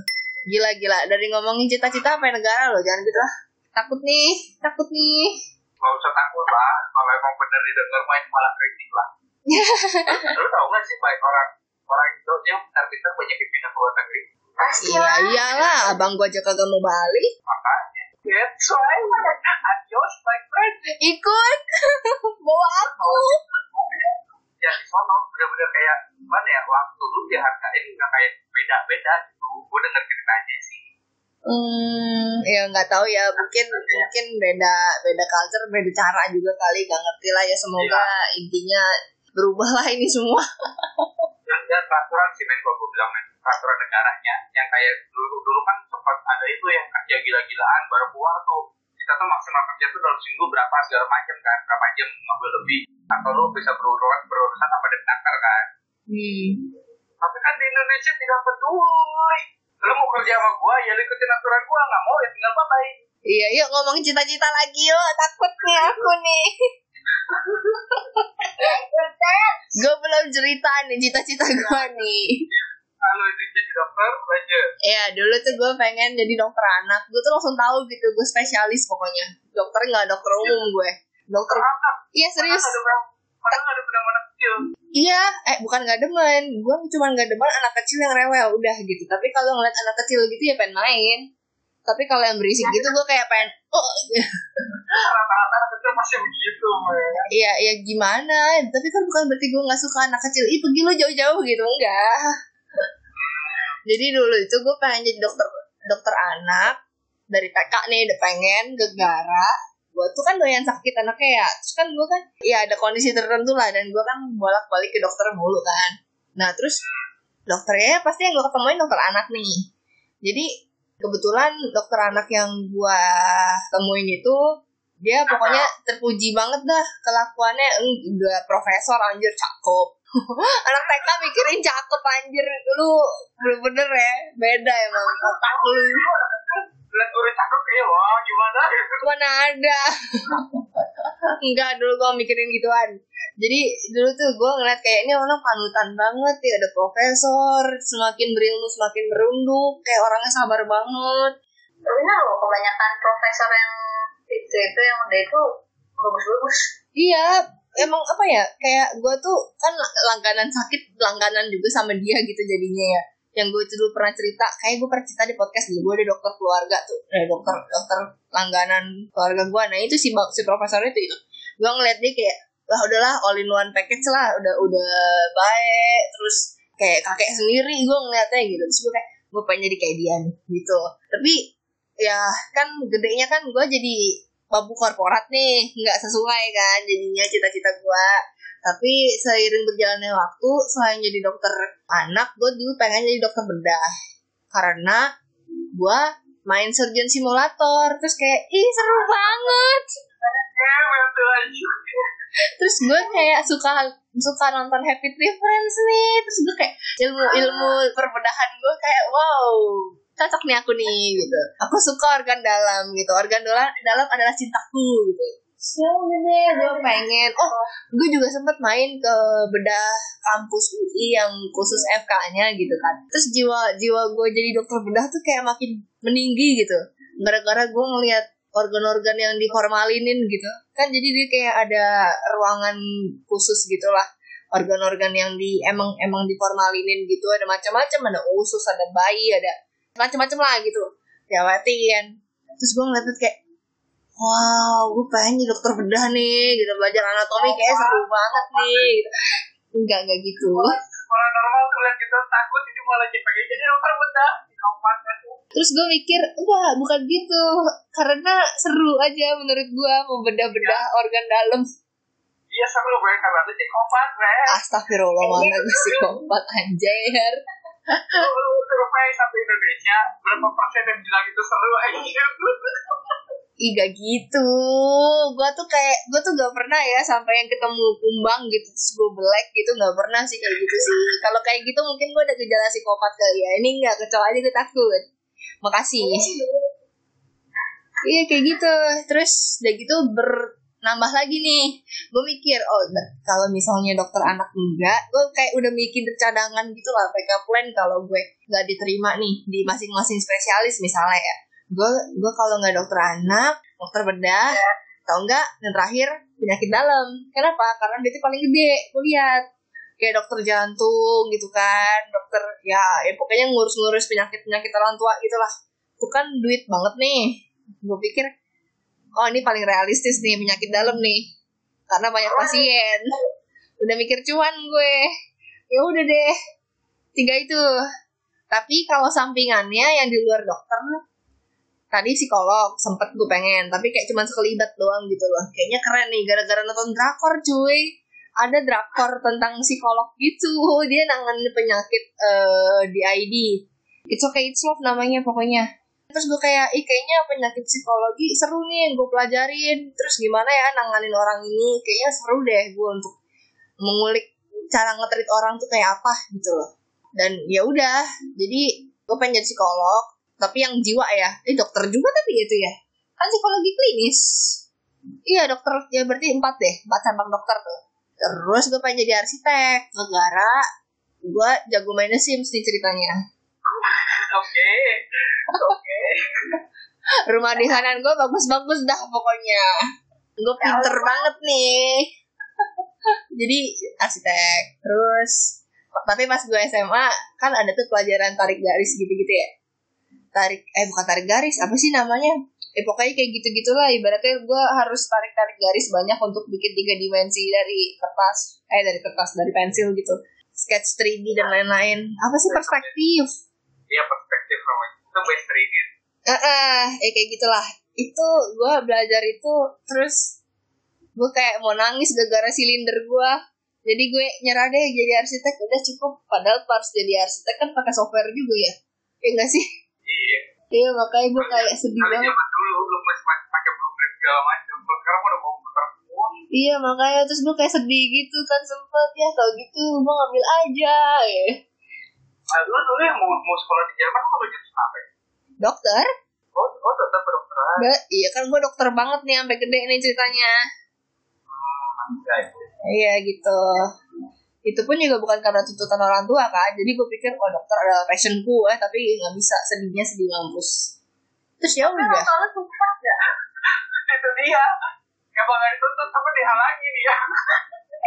Gila gila dari ngomongin cita-cita apa negara loh jangan gitu lah. Takut nih takut nih. Gak usah takut lah kalau emang bener didengar main malah kritik lah. Lu tau gak sih baik orang orang itu dia pintar-pintar banyak yang pindah ke luar negeri pasti iya lah. iyalah. Abang gua aja kagak mau balik. Makanya that's why adios my friend. Ikut. Bawa aku. Ya di sono bener-bener kayak gimana ya waktu lu dihargain nggak kayak beda-beda gitu. Gue denger ceritanya sih. Hmm, ya nggak tahu ya. Mungkin mungkin beda beda culture beda cara juga kali. Nggak ngerti lah ya. Semoga intinya berubah lah ini semua. Dan peraturan sih men gue bilang men peraturan negaranya yang kayak dulu dulu kan sempat ada itu yang kerja gila-gilaan baru keluar tuh kita tuh maksimal kerja tuh dalam seminggu berapa segala macam kan berapa jam nggak boleh lebih atau lu bisa berurusan berurusan apa dengan kanker kan Hmm. tapi kan di Indonesia tidak peduli lu mau kerja sama gua ya lu ikutin aturan gua nggak mau ya tinggal bye bye Iya, yuk ngomong cita-cita lagi yuk. Takut nih aku nih. gue belum cerita nih cita-cita gue nih. Kalau jadi dokter lanjut Iya, dulu tuh gue pengen jadi dokter anak. Gue tuh langsung tahu gitu, gue spesialis pokoknya. Dokter nggak dokter umum gue. Dokter. anak Iya serius. ada padahal ada berapa anak kecil Iya, eh bukan nggak demen. Gue cuma nggak demen anak kecil yang rewel udah gitu. Tapi kalau ngeliat anak kecil gitu ya pengen main. Tapi kalau yang berisik gitu gue kayak pengen. Oh, rata-rata anak kecil masih begitu Iya, ya gimana? Tapi kan bukan berarti gue nggak suka anak kecil. Ih, pergi lo jauh-jauh gitu enggak. Jadi dulu itu gue pengen jadi dokter dokter anak dari TK nih udah pengen gegara. Gue tuh kan doyan sakit anaknya ya. Terus kan gue kan ya ada kondisi tertentu lah dan gue kan bolak-balik ke dokter mulu kan. Nah terus dokternya pasti yang gue ketemuin dokter anak nih. Jadi kebetulan dokter anak yang gue temuin itu dia pokoknya terpuji banget dah kelakuannya udah profesor anjir cakep anak TK mikirin cakep anjir. Lu bener-bener ya beda emang. Otak lu. Lihat gue cakep kayak wah gimana? Mana ada? Enggak dulu gua mikirin gituan. Jadi dulu tuh gue ngeliat kayak ini orang panutan banget ya. Ada profesor semakin berilmu semakin merunduk. Kayak orangnya sabar banget. Benar loh kebanyakan profesor yang itu itu yang udah itu bagus-bagus. Iya, emang apa ya? Kayak gue tuh kan langganan sakit, langganan juga sama dia gitu jadinya ya. Yang gue dulu pernah cerita, kayak gue pernah cerita di podcast dulu, gue ada dokter keluarga tuh, eh, dokter dokter langganan keluarga gue. Nah itu si si profesor itu, itu. gue ngeliat dia kayak, lah udahlah all in one package lah, udah udah baik, terus kayak kakek sendiri gue ngeliatnya gitu. Terus gue kayak, gue pengen jadi kayak dia nih, gitu. Tapi ya kan gedenya kan gue jadi babu korporat nih nggak sesuai kan jadinya cita-cita gue tapi seiring berjalannya waktu selain jadi dokter anak gue dulu pengen jadi dokter bedah. Karena gue main surgeon simulator terus kayak ih seru banget. Terus gue kayak suka suka nonton Happy Tree Friends nih. Terus gue kayak ilmu ilmu perbedahan gue kayak wow cocok nih aku nih gitu. Aku suka organ dalam gitu. Organ dalam dalam adalah cintaku gitu. So gue pengen. Oh gue juga sempet main ke bedah kampus UI yang khusus FK-nya gitu kan. Terus jiwa jiwa gue jadi dokter bedah tuh kayak makin meninggi gitu. Gara-gara gue ngeliat organ-organ yang diformalinin gitu. Kan jadi dia kayak ada ruangan khusus gitulah. Organ-organ yang di emang emang diformalinin gitu ada macam-macam. Ada usus ada bayi ada macam-macam lah gitu. Diawatin. Terus gue ngeliat kayak wow gue pengen jadi dokter bedah nih gitu. Belajar anatomi kayak seru banget nih gitu. enggak enggak gitu. Orang normal tuh lihat gitu takut ini malah jadi pengen jadi dokter bedah. Terus gue mikir enggak bukan gitu. Karena seru aja menurut gue membedah-bedah organ dalam. Iya seru gue karena itu psikopat gue. Astagfirullah mana gue psikopat anjir lu survei satu Indonesia berapa persen yang bilang itu seru aja Ih gak gitu. Gue tuh kayak Gue tuh gak pernah ya Sampai yang ketemu kumbang gitu Terus gue belek gitu Gak pernah sih kayak gitu sih. Kalau kayak gitu mungkin gue ada gejala psikopat kali ya. Ini gak kecoa aja gue takut. Makasih. Iya kayak gitu. Terus udah gitu bernambah lagi nih. Gue mikir Oh kalau misalnya dokter anak enggak Gue kayak udah mikir cadangan gitu lah Backup plan kalau gue gak diterima nih Di masing-masing spesialis misalnya ya. Gue gue kalau nggak dokter anak dokter bedah atau enggak yang terakhir penyakit dalam. Kenapa? Karena dia paling gede gue lihat. Kayak dokter jantung gitu kan dokter ya, ya pokoknya ngurus-ngurus penyakit penyakit orang tua gitulah. Itu kan duit banget nih. Gue pikir oh ini paling realistis nih penyakit dalam nih. Karena banyak pasien. Udah mikir cuan gue. Ya udah deh. Tiga itu. Tapi kalau sampingannya yang di luar dokter tadi psikolog sempet gue pengen. Tapi kayak cuman sekelibat doang gitu loh. Kayaknya keren nih gara-gara nonton drakor cuy. Ada drakor tentang psikolog gitu. Dia nanganin penyakit eh, di ID It's okay it's love namanya pokoknya terus gue kayak ih kayaknya penyakit psikologi seru nih gue pelajarin. Terus gimana ya nanganin orang ini? Kayaknya seru deh gue untuk mengulik cara ngetrit orang tuh kayak apa gitu loh. Dan ya udah jadi gue pengen jadi psikolog tapi yang jiwa ya. Eh dokter juga tapi itu ya? Kan psikologi klinis. Iya dokter ya berarti empat deh empat cabang dokter tuh. Terus gue pengen jadi arsitek negara. Gue jago mainnya sims nih ceritanya. Oke. Oke. Rumah di sana gue bagus-bagus dah pokoknya. Gue pinter banget nih. Jadi arsitek terus tapi pas gue SMA kan ada tuh pelajaran tarik garis gitu-gitu ya. Tarik eh bukan tarik garis apa sih namanya? Eh pokoknya kayak gitu gitulah ibaratnya gue harus tarik tarik garis banyak untuk bikin tiga dimensi dari kertas eh dari kertas dari pensil gitu. Sketch 3D dan lain-lain. Apa sih perspektif? Iya perspektif namanya. Itu best reading. Eh, eh, ya kayak gitulah. Itu gue belajar itu terus gue kayak mau nangis gara-gara silinder gue. Jadi gue nyerah deh jadi arsitek udah cukup. Padahal pas jadi arsitek kan pakai software juga ya. Ya enggak sih? Iya. Iya makanya gue kayak sedih banget. dulu lu masih pakai blueprint segala macam. Sekarang udah komputer. Iya makanya terus gue kayak sedih gitu kan sempet ya kalau gitu gue ngambil aja ya. Nah, lu dulu yang mau mau sekolah di Jerman mau jurusan apa? ya? Dokter? Oh, oh tetap kedokteran. Enggak, iya kan gue dokter banget nih sampai gede nih ceritanya. Ya, itu. Iya gitu. Itu pun juga bukan karena tuntutan orang tua kan. Jadi gue pikir oh dokter adalah passion gue, tapi nggak bisa sedihnya sedih ngampus. Terus ya udah. susah gak? itu dia. Gak dituntut tapi dihalangi dia.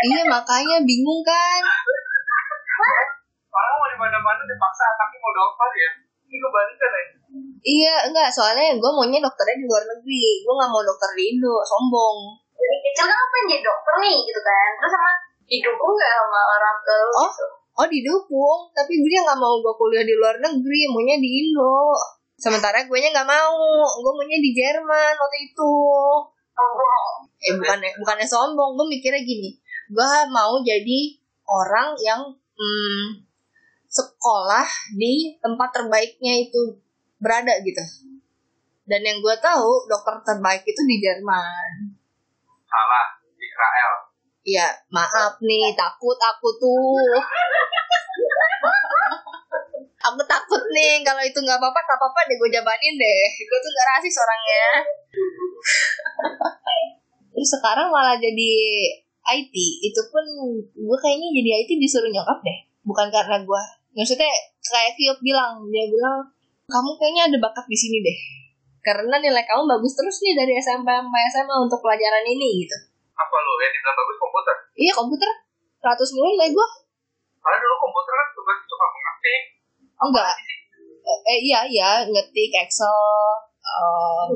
Iya makanya bingung kan. Orang mau di mana-mana dipaksa tapi mau dokter ya. Ini kebalikan ya. Iya enggak soalnya gue maunya dokternya di luar negeri. Gue nggak mau dokter di Indo, sombong. Dari kecil kan aku pengen jadi dokter nih gitu kan. Terus sama didukung gak sama orang tua Oh. gitu. Oh didukung, tapi dia nggak mau gue kuliah di luar negeri, maunya di Indo. Sementara gue nya nggak mau, gue maunya di Jerman waktu itu. Sombong. eh bukannya bukannya sombong gue mikirnya gini gue mau jadi orang yang hmm, sekolah di tempat terbaiknya itu berada gitu dan yang gue tahu dokter terbaik itu di Jerman Salah. Israel. Iya, maaf nih, takut aku tuh. aku takut nih kalau itu nggak apa-apa, nggak apa-apa deh gue jabanin deh. Gue tuh nggak rasis orangnya. Terus sekarang malah jadi IT, itu pun gue kayaknya jadi IT disuruh nyokap deh. Bukan karena gue. Maksudnya kayak Kiop bilang, dia bilang kamu kayaknya ada bakat di sini deh. Karena nilai kamu bagus terus nih dari SMP sampai SMA untuk pelajaran ini gitu. Apa lu yang dibilang bagus komputer? Iya komputer 100 mulu nilai gue Karena dulu komputer kan tugas suka mengetik. Enggak eh, eh, Iya iya ngetik Excel um,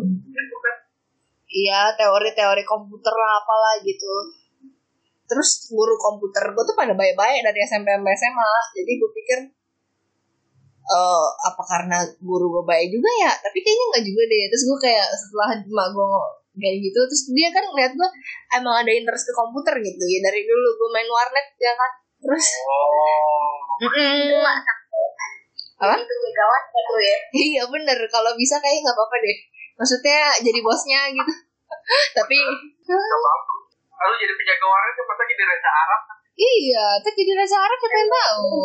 Iya teori-teori komputer lah apalah gitu Terus guru komputer gue tuh pada baik-baik dari SMP sampai SMA Jadi gue pikir eh apa karena guru gue baik juga ya tapi kayaknya nggak juga deh terus gue kayak setelah emak gue kayak gitu terus dia kan ngeliat gue emang ada interest ke komputer gitu ya dari dulu gue main warnet ya kan terus Oh. Mm-mm. mah Apa? Itu megawat ya ya. Iya bener kalau bisa kayak nggak apa-apa deh. Maksudnya jadi bosnya gitu. Tapi. Lalu jadi penjaga warnet siapa lagi di Raja Arab. iya, tapi jadi rasa Arab siapa yang tahu?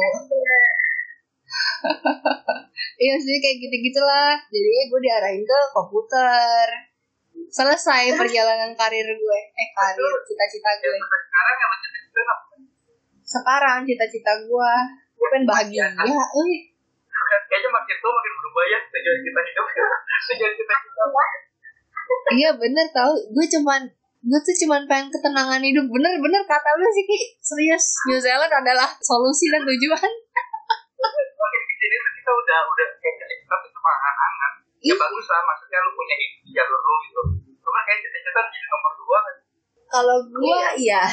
Iya sih kayak gitu-gitulah. Jadi gue diarahin ke komputer. Selesai perjalanan karir gue. Eh karir, cita-cita gue. Sekarang yang itu apa? Sekarang cita-cita gue. Gue pengen bahagia. Uy. Kayaknya makin tua makin berubah ya tujuan kita hidup. tujuan kita hidup. Iya bener tau. Gue cuman gue tuh cuman pengen ketenangan hidup bener-bener kata lu sih Ki serius New Zealand adalah solusi dan tujuan tuh kita udah udah kayak kita tuh cuma angan-angan. Ya Iya. bagus lah maksudnya lu punya ide jalur lu gitu. Cuma kayak cita-cita jadi nomor dua kan. kalau gue iya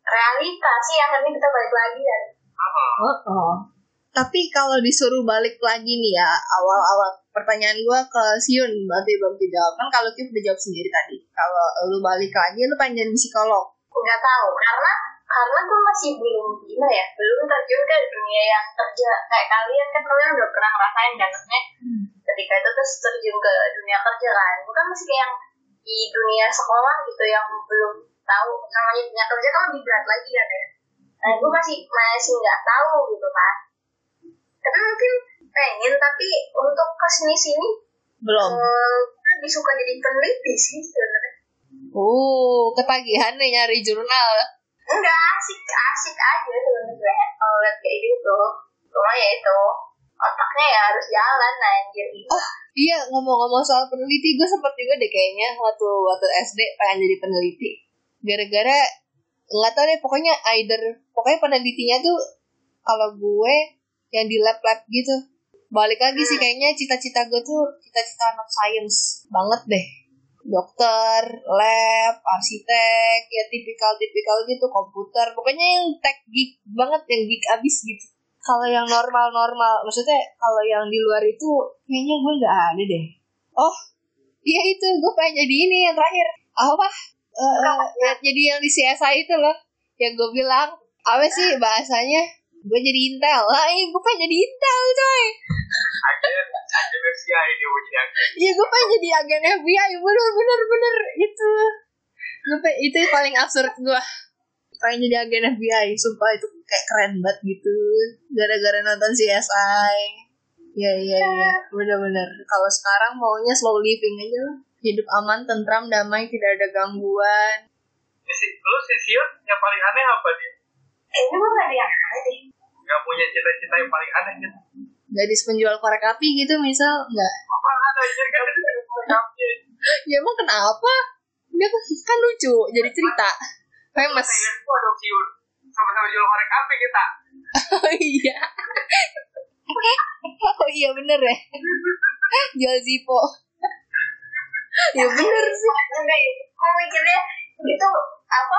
Realita sih akhirnya kita balik lagi kan. Ah, Oh, oh. Tapi kalau disuruh balik lagi nih ya, awal-awal pertanyaan gue ke Siun, berarti belum dijawab. Kan kalau Kip udah jawab sendiri tadi. Kalau lu balik lagi, lu pengen jadi psikolog. Nggak tahu karena karena gue masih belum gimana ya. Belum terjun ke dunia yang kerja. Kayak kalian kan kalian udah pernah ngerasain kan maksudnya ketika itu terus terjun ke dunia kerja kan. Gue kan masih kayak yang di dunia sekolah gitu yang belum tahu namanya dunia kerja kan lebih berat lagi kan ya nah gue masih masih nggak tahu gitu kan tapi mungkin pengen tapi untuk ke sini sini Belum. eh, lebih suka jadi peneliti sih sebenarnya Uh, ketagihan nih nyari jurnal. enggak asik asik aja sebenarnya kalau lihat kayak gitu cuma ya itu otaknya ya harus jalan anjir gitu Oh, iya ngomong-ngomong soal peneliti, gue sempet juga deh kayaknya waktu waktu SD pengen jadi peneliti. Gara-gara nggak tahu deh, pokoknya either pokoknya penelitinya tuh kalau gue yang di lab-lab gitu. Balik lagi sih kayaknya cita-cita gue tuh cita-cita anak science banget deh. Dokter, lab, arsitek, ya tipikal-tipikal gitu, komputer. Pokoknya yang tech geek banget, yang geek abis gitu. Kalau yang normal-normal maksudnya kalau yang di luar itu kayaknya gue nggak ada deh. Oh iya itu gue pengen jadi ini yang terakhir. Apa? Eh, ya, jadi yang di CSI itu loh yang gue bilang. Apa sih bahasanya gue jadi intel. Lah iya gue pengen jadi intel coy. Agen agen FBI jadi agen. Iya gue pengen jadi agen FBI bener bener bener. Itu. Gue itu paling absurd gue pengen jadi agen FBI sumpah itu kayak keren banget gitu. Gara-gara nonton CSI iya iya iya. Bener-bener kalau sekarang maunya slow living aja lah. Hidup aman tentram damai tidak ada gangguan. Ini lu sih yang paling aneh apa dia kayaknya gue gak ada yang aneh deh nggak punya cita-cita yang paling aneh gitu. Gadis penjual korek api gitu misal. Nggak. Apa ada? Aja kan ya emang kenapa? Dia kan, kan lucu jadi cerita. Famous. Sion sama-sama jual korek api kita. Oh iya. Oh iya bener ya. Jual Zippo ya bener sih. Enggak ya gue mikirnya itu apa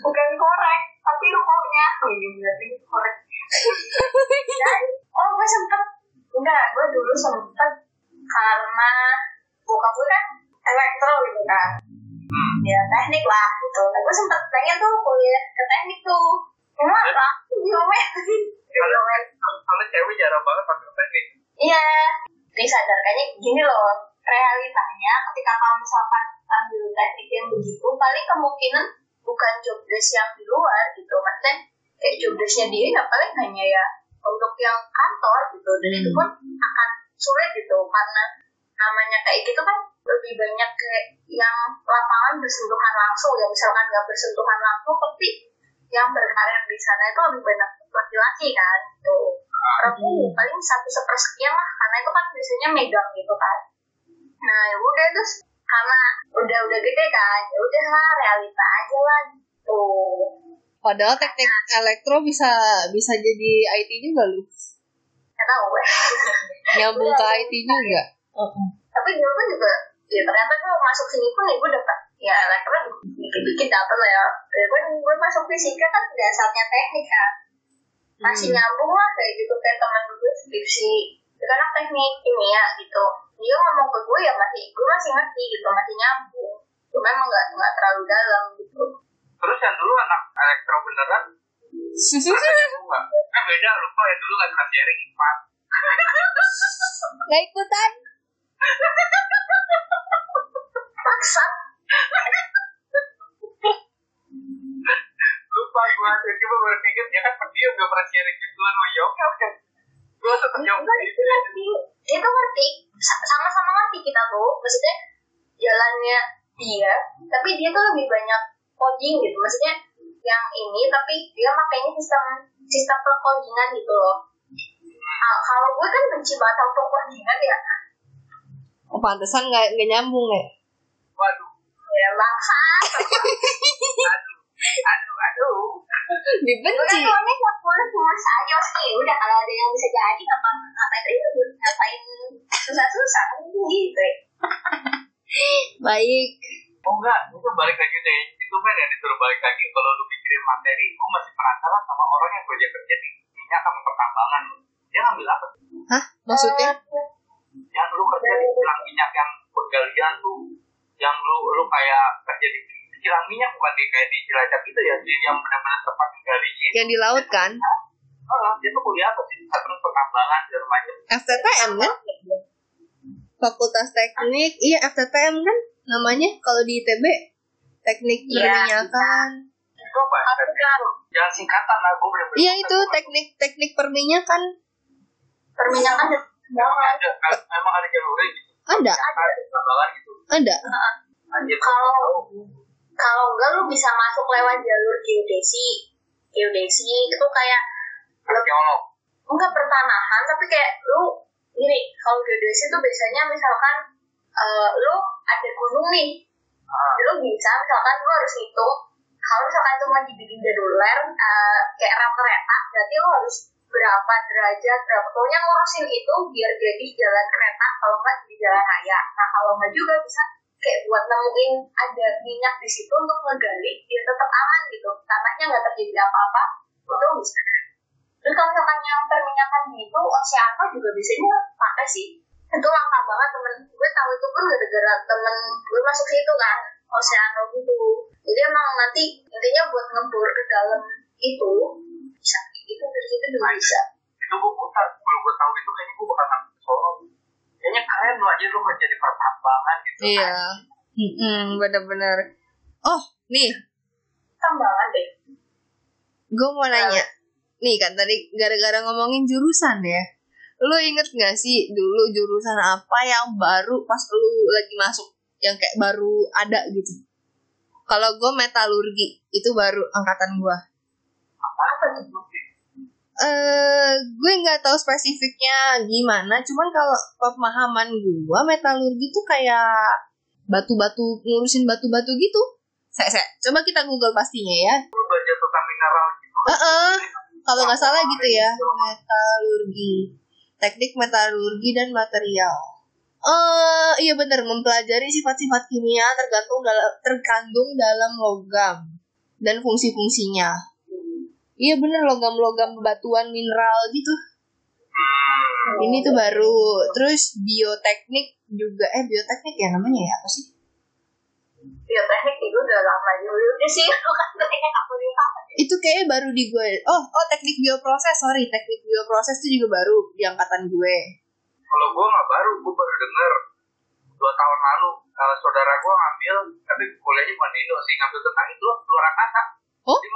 bukan korek tapi rokoknya oh iya berarti korek. Dan, oh gue sempet enggak gue dulu sempet karena bokap gue kan elektro gitu kan. Ya teknik lah gitu. Nah, gue sempet pengen tuh kuliah ke teknik tuh. Cuma lah geometri geometri kalau cewek jarang banget pakai teknik Iya, disadarkannya gini loh, realitanya ketika kamu misalkan ambil teknik yang begitu, paling kemungkinan bukan job desk yang di luar gitu, maksudnya kayak job desknya dia ya paling hanya ya untuk yang kantor gitu, dan itu pun akan sulit gitu, karena namanya kayak gitu kan lebih banyak kayak yang lapangan bersentuhan langsung ya. Misalkan nggak bersentuhan langsung tapi yang berkarir di sana itu lebih banyak laki-laki kan gitu. Perempuan paling satu sepersekian lah karena itu kan biasanya megang gitu kan. Nah ya udah terus karena udah udah gede kan? Ya udah lah realita aja lah gitu. Padahal teknik elektro bisa bisa jadi IT juga lu? Nggak tahu nyambung ke IT juga tapi dulu kan juga ya ternyata gue masuk sini pun ya gue dapat ya elektro dikit-dikit dapet lah ya. Ya gue gue masuk fisika kan dasarnya teknik kan. Masih nyambung lah kayak gitu kayak teman gue skripsi anak teknik kimia gitu. Dia ngomong ke gue ya masih gue masih ngerti gitu masih nyambung. Cuma emang nggak nggak terlalu dalam gitu. Terus yang dulu anak elektro beneran? Kan beda lu kok yang dulu kan kan sharing hikmat nggak ikutan. Paksa lupa gue tiba-tiba berpikir dia kan dia gak pernah sharing gituan ya oke oke gue tetap jawab Enggak, itu ngerti itu ngerti. Sa- sama-sama ngerti kita tuh maksudnya jalannya dia tapi dia tuh lebih banyak coding gitu. Maksudnya yang ini tapi dia makainya sistem sistem percodingan gitu loh. Ah, kalau gue kan benci banget sama percodingan ya. Oh pantesan nggak nggak nyambung ya? Waduh. Ya bangsa aduh aduh gue dibenci. Kan soalnya nggak boleh cuma saja maksudnya ya udah kalau ada yang bisa jadi apa ngapain aja ngapain? Susah-susah. Gitu. Ya. baik. Oh enggak. Itu balik lagi deh. Itu kan yang disuruh balik lagi. Kalau lu pikirin materi gue masih penasaran sama orang yang kerja kerja di minyak sama pertambangan. Dia ngambil apa? Hah? Maksudnya? Yang lu kerja di kilang minyak yang penggalian tuh. Yang lu lu kayak kerja di kilang minyak bukan di kayak di Cilacap itu ya di yang benar-benar tempat menggalinya yang di laut kan? Oh, dia tuh kuliah apa sih? Terus pertambangan segala macam. FTTM kan? Fakultas Teknik iya FTTM kan namanya kalau di ITB Teknik Iya, Perminyakan. Itu apa jangan singkatan lah gue bener-bener iya itu teknik teknik perminyakan. Perminyakan ada ada- emang ada jalurnya gitu. Ada? Ada pertambangan gitu. Ada? Kalau- kalau enggak lu bisa masuk lewat jalur geodesi. Geodesi itu kayak arkeolog. Enggak pertanahan tapi kayak lu gini kalau geodesi itu biasanya misalkan eh, lu ada gunung nih. Ah. Lu bisa misalkan lu harus hitung kalau misalkan cuma dibikin jaduler eh, kayak rel kereta berarti lu harus berapa derajat berapa pokoknya ngurusin itu biar jadi jalan kereta kalau enggak jadi jalan raya. Nah kalau enggak juga bisa kayak buat nemuin ada minyak di situ untuk ngegali biar tetap aman gitu. Tanahnya nggak terjadi apa-apa itu bisa. Terus kalau misalkan yang perminyakan gitu Oceano juga biasanya pakai sih. Itu langka banget temen gue tahu itu pun gara-gara temen gue masuk situ kan Oceano gitu. Jadi emang nanti intinya buat ngebor ke dalam itu bisa. Gitu dari situ juga bisa. Itu gue gue tahu itu kayaknya gue bakal Solo kayaknya keren lo aja lo kerja di pertambangan gitu iya. Mm-mm, bener-bener. Oh nih. Tambangan deh. Gue mau nanya. Nih kan tadi gara-gara ngomongin jurusan ya. Lu inget gak sih dulu jurusan apa yang baru pas lu lagi masuk yang kayak baru ada gitu? Kalau gue metalurgi itu baru angkatan gue eh gue nggak tahu spesifiknya gimana. Cuman kalau pemahaman gue metalurgi tuh kayak batu-batu ngurusin batu-batu gitu. Saya saya coba kita google pastinya ya. Lo belajar tentang mineral gitu. Heeh. kalau nggak salah gitu ya. Metalurgi. Teknik metalurgi dan material. Eh iya benar mempelajari sifat-sifat kimia tergantung dalam terkandung dalam logam dan fungsi-fungsinya iya bener logam-logam batuan mineral gitu. Ini tuh baru. Terus bioteknik juga. Eh bioteknik ya namanya ya? Apa sih? Bioteknik itu udah lama juga sih. Kan itu kayaknya baru di gue. Oh oh teknik bioproses. Sorry teknik bioproses itu juga baru di angkatan gue. Kalau gue nggak baru gue baru denger dua tahun lalu kalau saudara gue ngambil tapi kuliahnya bukan di Indo sih ngambil tentang itu luar angkasa. Oh? dia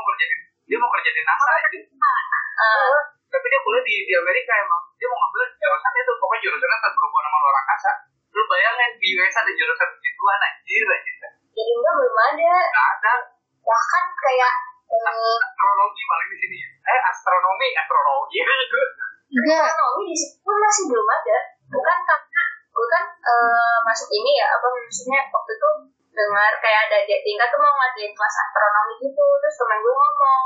di, di Amerika emang. Dia mau ngambil jurusan itu pokoknya jurusannya tetap berhubungan sama luar angkasa lu bayangin di US ada jurusan begituan anjir anjir. Di Indo belum ada. Nggak ada. Bahkan kayak eh, astronomi paling di sini. Eh astronomi astronomi enggak. Ekonomi di situ pun masih belum ada. Bukan karena gue kan eh, masuk ini ya apa maksudnya waktu itu dengar kayak ada adik tingkat tuh mau ngadain kelas astronomi gitu. Terus temen gue ngomong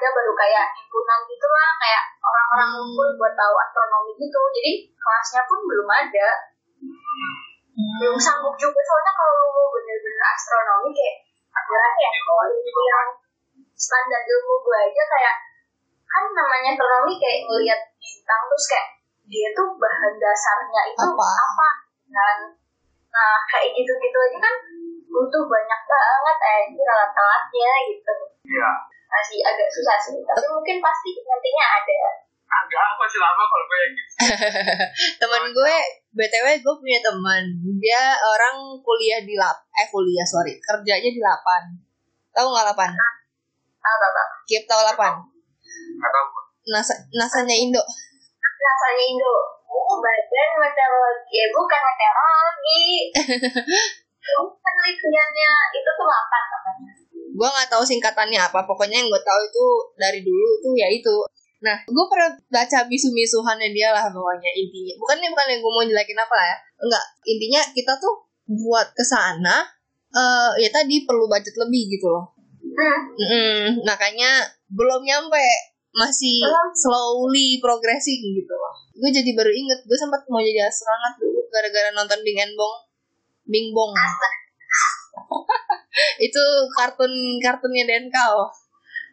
ada baru kayak himpunan gitu lah kayak orang-orang Hmm. ngumpul buat tahu astronomi gitu. Jadi kelasnya pun belum ada. Belum sanggup juga. Soalnya kalau lu bener-bener astronomi kayak berat ya kalau itu yang standar ilmu gue aja kayak kan namanya astronomi kayak ngelihat bintang terus kayak dia tuh bahan dasarnya itu Apa? apa, dan nah kayak gitu-gitu aja kan butuh banyak banget eh ini alat-alatnya gitu. Iya masih agak susah sih. Tapi mungkin pasti nantinya ada. Agak masih lama kalau gue yakin teman gue btw gue punya teman. Dia orang kuliah di lap eh kuliah sorry. Kerjanya di lapan. Tahu nggak lapan? Apa apa Kiep tahu lapan? Nasa nasanya Indo. Rasanya Indo. Oh badan meteorologi. Ya bukan meteorologi. Penelitiannya itu tuh apa namanya gue nggak tahu singkatannya apa. Pokoknya yang gue tahu itu dari dulu tuh ya itu. Nah gue pernah baca bisu-bisuhannya dia lah pokoknya intinya. Bukan nih bukan yang gue mau jelekin apa ya? Enggak. Intinya kita tuh buat ke sana eh ya tadi perlu budget lebih gitu loh. Hmm. Mm-mm, makanya belum nyampe. Masih Belum. slowly progressing gitu loh. Gue jadi baru inget gue sempat mau jadi astronot dulu gara-gara nonton Bing and Bong. Bing Bong itu kartun kartunnya Denkau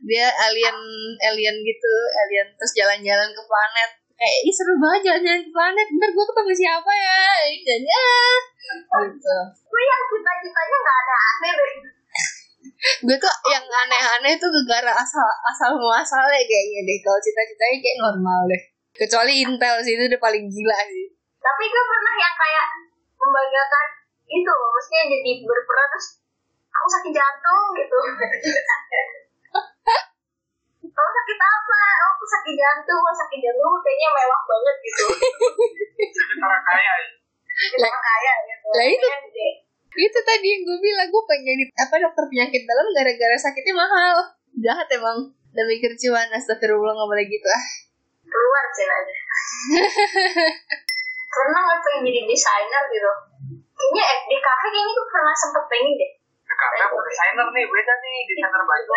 dia alien alien gitu alien terus jalan-jalan ke planet. Kayak ini seru banget jalan-jalan ke planet. Ntar gue ketemu siapa ya? Dan ya. Gitu. Gue yang cita-citanya nggak ada aneh gue tuh yang aneh-aneh tuh gara asal asal muasalnya kayaknya deh. Kalau cita-citanya kayak normal deh. Kecuali Intel sih itu udah paling gila sih. Tapi gue pernah yang kayak membanggakan itu maksudnya jadi berperan terus aku sakit jantung gitu. Kamu sakit apa? Oh, aku sakit jantung aku sakit jantung. Kayaknya mewah banget gitu. Orang kaya. Ya. kita kaya gitu. Lah, itu- gede. itu tadi yang gue bilang gue pengen jadi apa dokter penyakit dalam gara-gara sakitnya mahal. Jahat emang. Udah mikir cuan astagfirullah nggak boleh gitu ah. Keluar sih aja pernah nggak pengen jadi desainer gitu? Kayaknya FDKH kayaknya gue pernah sempet pengen deh Karena aku desainer nih, beda nih desainer baju.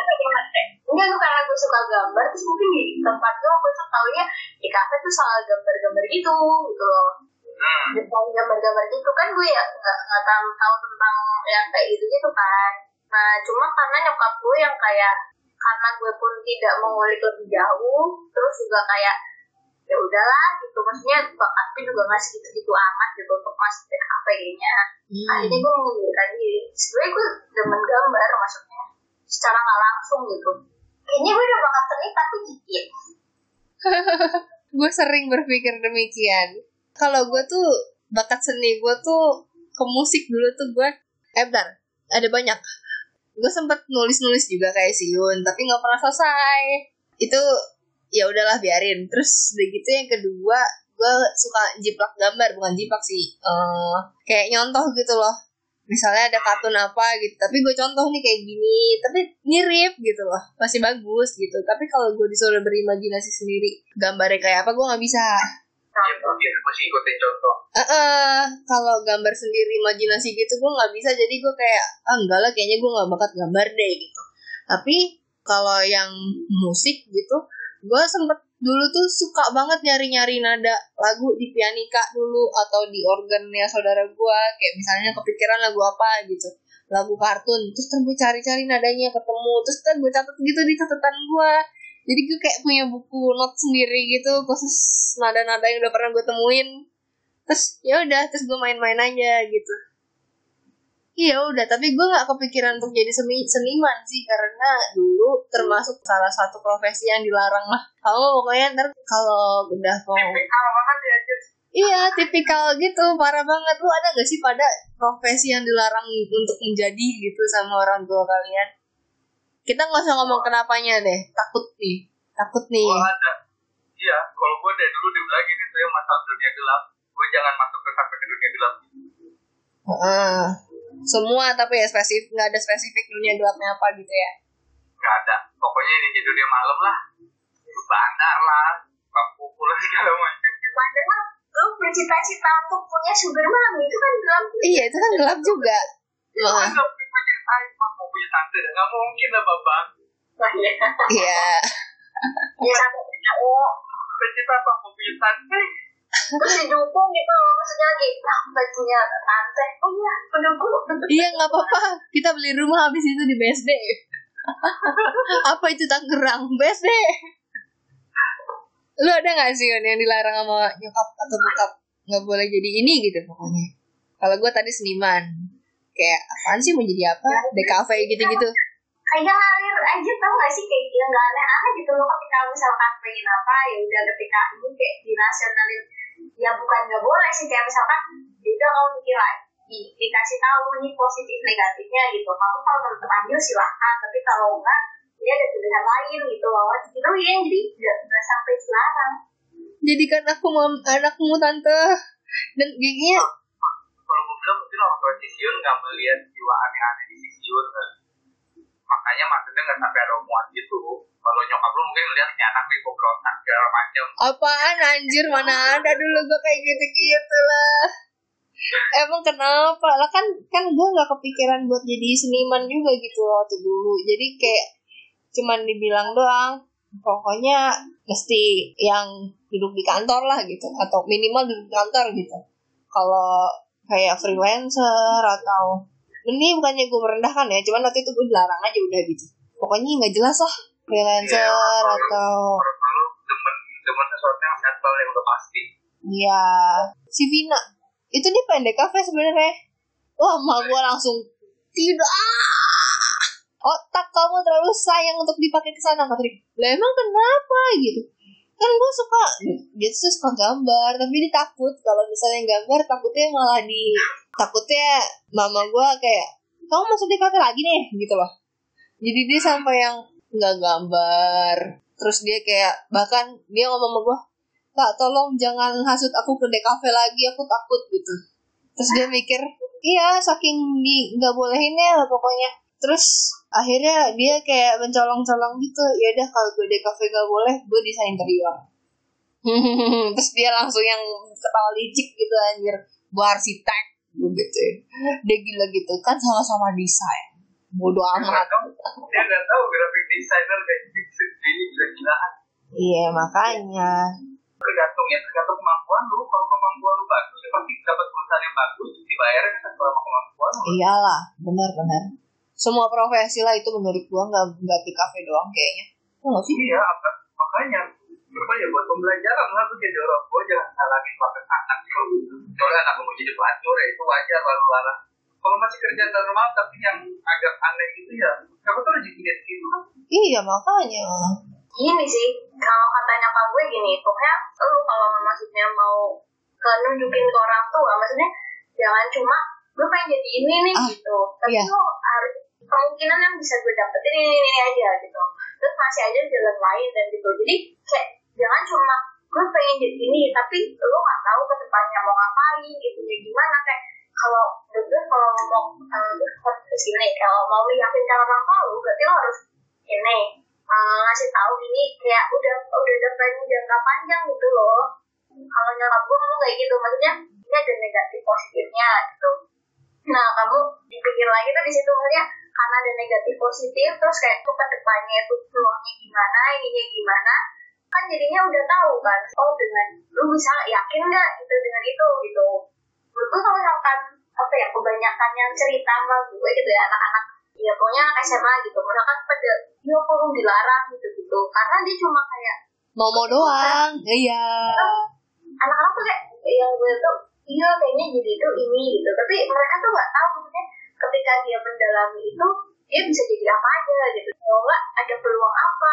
Enggak, gue karena gue suka gambar, terus mungkin di tempat gue, gue tuh taunya di kafe tuh soal gambar-gambar gitu, gitu loh. Hmm. Gambar-gambar gitu kan gue ya nggak nggak tahu tahu tentang yang kayak gitu gitu kan. Nah, cuma karena nyokap gue yang kayak karena gue pun tidak mengulik lebih jauh, terus juga kayak ya udahlah gitu maksudnya bakatnya juga nggak segitu gitu amat gitu untuk masuk ke kafe kayaknya akhirnya gue mengundurkan diri sebenarnya gue demen gambar maksudnya secara nggak langsung gitu. Kayaknya gue udah bakat seni tapi dikit. Gue sering berpikir demikian. Kalau gue tuh bakat seni gue tuh ke musik dulu tuh gue eh bentar ada banyak. Gue sempet nulis nulis juga kayak Siun tapi nggak pernah selesai. Itu ya udahlah biarin. Terus udah gitu yang kedua gue suka jiplak gambar bukan jiplak sih Eh, kayak nyontoh gitu loh. Misalnya ada kartun apa gitu tapi gue contoh nih kayak gini tapi mirip gitu loh masih bagus gitu. Tapi kalau gue disuruh berimajinasi sendiri gambarnya kayak apa gue nggak bisa. Ya masih ikutin contoh. Eh, eh, kalau gambar sendiri imajinasi gitu gue nggak bisa. Jadi gue kayak ah enggak lah kayaknya gue nggak bakat gambar deh gitu. Tapi kalau yang musik gitu gue sempet dulu tuh suka banget nyari-nyari nada lagu di pianika dulu atau di organnya saudara gue kayak misalnya kepikiran lagu apa gitu. Lagu kartun. Terus kan gue cari-cari nadanya ketemu. Terus kan gue catat gitu di catatan gue jadi gue kayak punya buku not sendiri gitu. Khusus nada-nada yang udah pernah gue temuin. Terus ya udah terus gue main-main aja gitu iya udah. Tapi gue nggak kepikiran untuk jadi seni seniman sih karena dulu termasuk salah satu profesi yang dilarang lah. Kalau pokoknya ntar kalau udah mau Tipikal banget ya, iya tipikal gitu. Parah banget. Lu ada gak sih pada profesi yang dilarang untuk menjadi gitu sama orang tua kalian? Kita nggak usah ngomong kenapanya deh. Takut nih. Takut nih. Gua ada. Iya, kalau gue dari dulu dibilang gini tuh yang masuk dunia gelap, gue jangan masuk ke sampai ke dunia gelap. Heeh. Semua tapi ya spesifik nggak ada spesifik dunia gelapnya apa gitu ya. Gak ada. Pokoknya ini di dunia malam lah. Bandar lah, kumpul lah segala macam. padahal lu bercita-cita untuk punya sugar mami itu kan gelap iya itu kan gelap juga. Saya mau punya tante, nggak mungkin lah lah ya iya. Ya oh Bercita apa mau punya tante? Terus didukung gitu loh maksudnya sampai punya tante. Oh iya pendukung iya nggak apa-apa. Kita beli rumah habis itu di BSD apa itu Tangerang? BSD lu ada nggak sih yang dilarang sama nyokap atau bokap? Nggak boleh jadi ini gitu pokoknya. Kalau gue tadi seniman. Kayak apaan sih mau jadi apa? DKV gitu-gitu. Kayak ngalir aja tau gak sih? Kayak yang gak aneh-aneh gitu loh ketika misalkan pengen apa ya udah ketika ini kayak dinasionalin ya bukan nggak boleh sih kayak misalkan udah kamu mikir lagi di- dikasih tahu nih positif negatifnya gitu kamu kalau tetap ambil silahkan tapi kalau enggak dia ada pilihan lain gitu loh gitu ya jadi nggak nggak sampai sekarang jadikan aku mam anakmu tante dan giginya Kalau gue bilang mungkin orang tua Sisyun nggak melihat jiwa aneh-aneh di Sisyun. kan. Makanya maksudnya nggak sampai ada omongan gitu. Kalau nyokap lu mungkin lihat nih anak nih berontak segala macam. apaan anjir? Mana ada dulu gue kayak gitu-gitu lah. Emang kenapa? Lah kan kan gue nggak kepikiran buat jadi seniman juga gitu waktu dulu. Jadi kayak cuman dibilang doang pokoknya mesti yang duduk di kantor lah gitu. Atau minimal duduk di kantor gitu. Kalau kayak freelancer atau ini bukannya gue merendahkan ya cuman waktu itu gue dilarang aja udah gitu. Pokoknya nggak jelas lah freelancer atau Kalau lu demen demen sesuatu yang set jadwal yang udah pasti Iya, si Vina. Itu dia pendek kafe sebenarnya. Wah, emak gue langsung tidak. Otak kamu terlalu sayang untuk dipakai ke sana, Katri. Lah emang kenapa gitu? Kan gue suka, dia tuh suka gambar, tapi dia takut kalau misalnya gambar takutnya malah di takutnya mama gue kayak kamu masuk di kafe lagi nih gitu loh. Jadi dia sampai yang nggak gambar. Terus dia kayak bahkan dia ngomong sama gue, kak tolong jangan hasut aku ke DKV lagi aku takut gitu. Terus dia mikir iya saking di nggak bolehinnya lah pokoknya. Terus akhirnya dia kayak mencolong-colong gitu ya udah kalau gue DKV gak boleh gue desain interior. Terus dia langsung yang ketawa licik gitu anjir. Gue arsitek gitu dia gila gitu. Kan sama-sama desain bodoh amat. dia nggak tahu graphic designer kayak gitu ini gila-gilaan. Iya makanya. Tergantung ya tergantung kemampuan lu. Kalau kemampuan lu bagus ya pasti dapat perusahaan yang bagus dibayarnya kan sama kemampuan lu. Iyalah benar-benar semua profesi lah itu menurut gua nggak nggak di kafe doang kayaknya. Ya nggak sih? Iya makanya apa ya buat pembelajaran lah tuh jadi orang tua jangan salahin pakai anak kalau soalnya anak mau jadi pelacur ya itu wajar lalu larang kalau masih kerja normal tapi yang agak aneh gitu ya siapa tuh rezeki dia gitu. Iya makanya. Gini sih kalau katanya pak gue gini pokoknya lu kalau maksudnya mau ke nunjukin ke orang tua maksudnya jangan cuma gue pengen jadi ini nih Ah, gitu. Tapi iya. lu harus kemungkinan yang bisa gue dapetin ini, ini, ini aja gitu. Terus masih ada jalan lain dan gitu. Jadi kayak jangan cuma gue pengen jadi ini tapi lu nggak tahu ke depannya mau ngapain gitu ya gimana kayak kalau gue kalau mau uh, harus kalau mau meyakinkan orang tua lu berarti lo harus ini uh, ngasih tahu ini kayak udah udah ada planning jangka panjang gitu loh. Kalau nyokap gue ngomong kayak gitu maksudnya ini ada negatif positifnya gitu. Nah kamu dipikir lagi tuh di situ maksudnya karena ada negatif positif terus kayak tuh ke depannya itu peluangnya gimana ininya gimana kan jadinya udah tahu kan oh dengan lu bisa yakin nggak gitu dengan itu gitu gue kalau misalkan apa ya kebanyakan yang cerita sama gue gitu ya anak-anak. Ya pokoknya anak SMA gitu. Misalkan pada dia perlu dilarang gitu gitu karena dia cuma kayak mau mau doang iya. Anak-anak tuh kayak yang gue tuh iya kayaknya jadi itu ini gitu. Tapi mereka tuh nggak tahu maksudnya ketika dia mendalami itu dia bisa jadi apa aja gitu. Kalau nggak ada peluang apa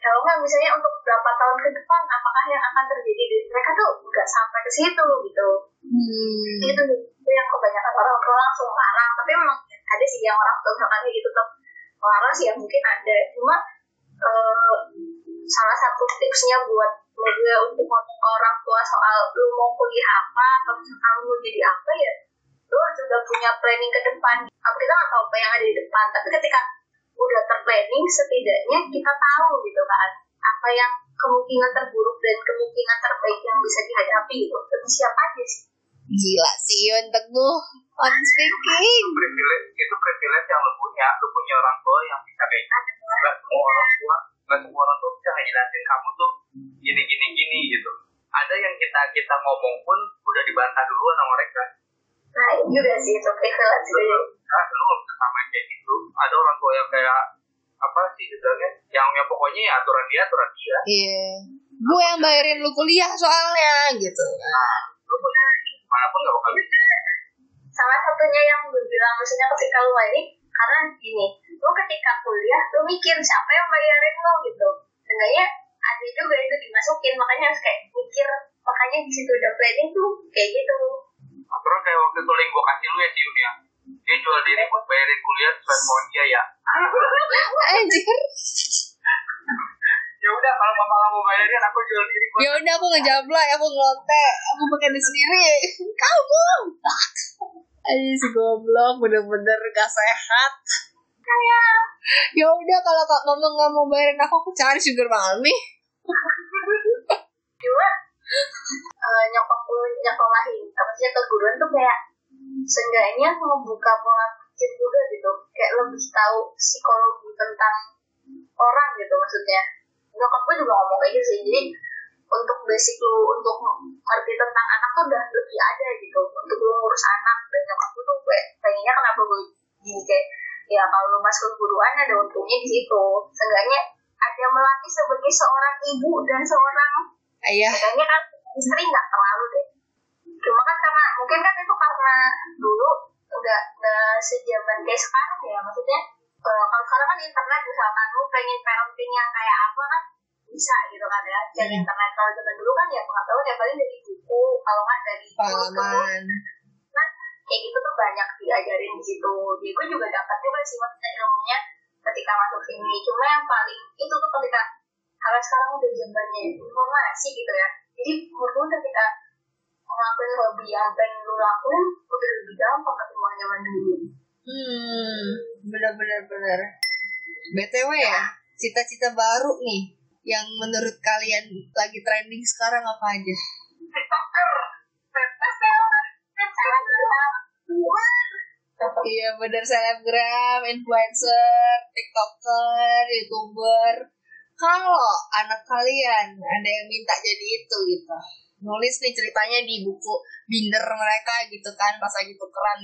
kalau nggak misalnya untuk berapa tahun ke depan apakah yang akan terjadi di mereka tuh nggak sampai ke situ gitu. Hmm. itu itu yang kebanyakan orang tua langsung larang. Tapi memang ada sih yang orang tua misalkan gitu tuh larang sih ya mungkin ada. Cuma eh, salah satu tipsnya buat gue untuk ngomong ke orang tua soal lu mau kuliah apa atau misalkan lu jadi apa ya lu harus udah punya planning ke depan. Apa kita nggak tahu apa yang ada di depan. Tapi ketika udah terplanning setidaknya kita tahu gitu kan apa yang kemungkinan terburuk dan kemungkinan terbaik yang bisa dihadapi. Gitu lebih siap aja sih? Gila sih Yun Teguh on speaking. Privilege itu privilege yang lu punya. Lu punya orang tua yang bisa kayak gitu. Nggak semua orang tua nggak semua orang tua bisa ngejelasin kamu tuh gini gini gini gitu. Ada yang kita kita ngomong pun udah dibantah duluan sama mereka. Nah itu juga sih itu privilege yang kayak apa sih istilahnya? Yang yang pokoknya ya aturan dia aturan dia. Iya. Gue yang bayarin lu kuliah soalnya gitu. Lu punya mana pun nggak bakal bisa. Salah satunya yang gue bilang maksudnya ketika lu ini karena gini lu ketika kuliah lu mikir siapa yang bayarin lu gitu. Sebenarnya goblok bener-bener gak sehat. Kayak ya udah kalau kak mama nggak mau bayarin aku aku cari sugar mami cuma uh, nyokap gue nyekolahin maksudnya keguruan tuh kayak seenggaknya membuka pola pikir juga gitu. Kayak lebih tahu psikologi tentang orang gitu maksudnya. Nyokap gue juga ngomong kayak gitu sih jadi untuk basic lu untuk ngerti tentang anak tuh udah lebih ada gitu untuk lu ngurus anak dan nyokap gue tuh kayak pengennya kenapa gue gini kayak ya kalau lu masuk keguruan ada untungnya di situ seenggaknya ada melatih sebagai seorang ibu dan seorang Ayah. Kayaknya kan istri nggak terlalu deh. Cuma kan karena mungkin kan itu karena dulu nggak nggak sejaman kayak sekarang ya maksudnya eh, kalau sekarang kan internet misalkan lu pengen parenting yang kayak apa kan bisa gitu kan ya cari Hmm. internet kalau zaman dulu kan ya pengetahuan ya paling dari buku kalau nggak dari Pengalaman. Nah, kayak gitu tuh banyak diajarin di situ. Jadi gue juga dapat juga sih maksudnya ilmunya ketika masuk sini. Cuma yang paling itu tuh ketika kalau sekarang udah zamannya informasi gitu ya. Jadi menurut gue ketika ngelakuin hobi yang pengen lu lakuin udah lebih gampang ketimbang zaman dulu. Hmm, bener-bener bener. BTW ya, cita-cita baru nih yang menurut kalian lagi trending sekarang apa aja? tiktoker Iya bener selebgram, influencer, tiktoker, youtuber. Kalau anak kalian ada yang minta jadi itu gitu, nulis nih ceritanya di buku binder mereka gitu kan, pas lagi tukeran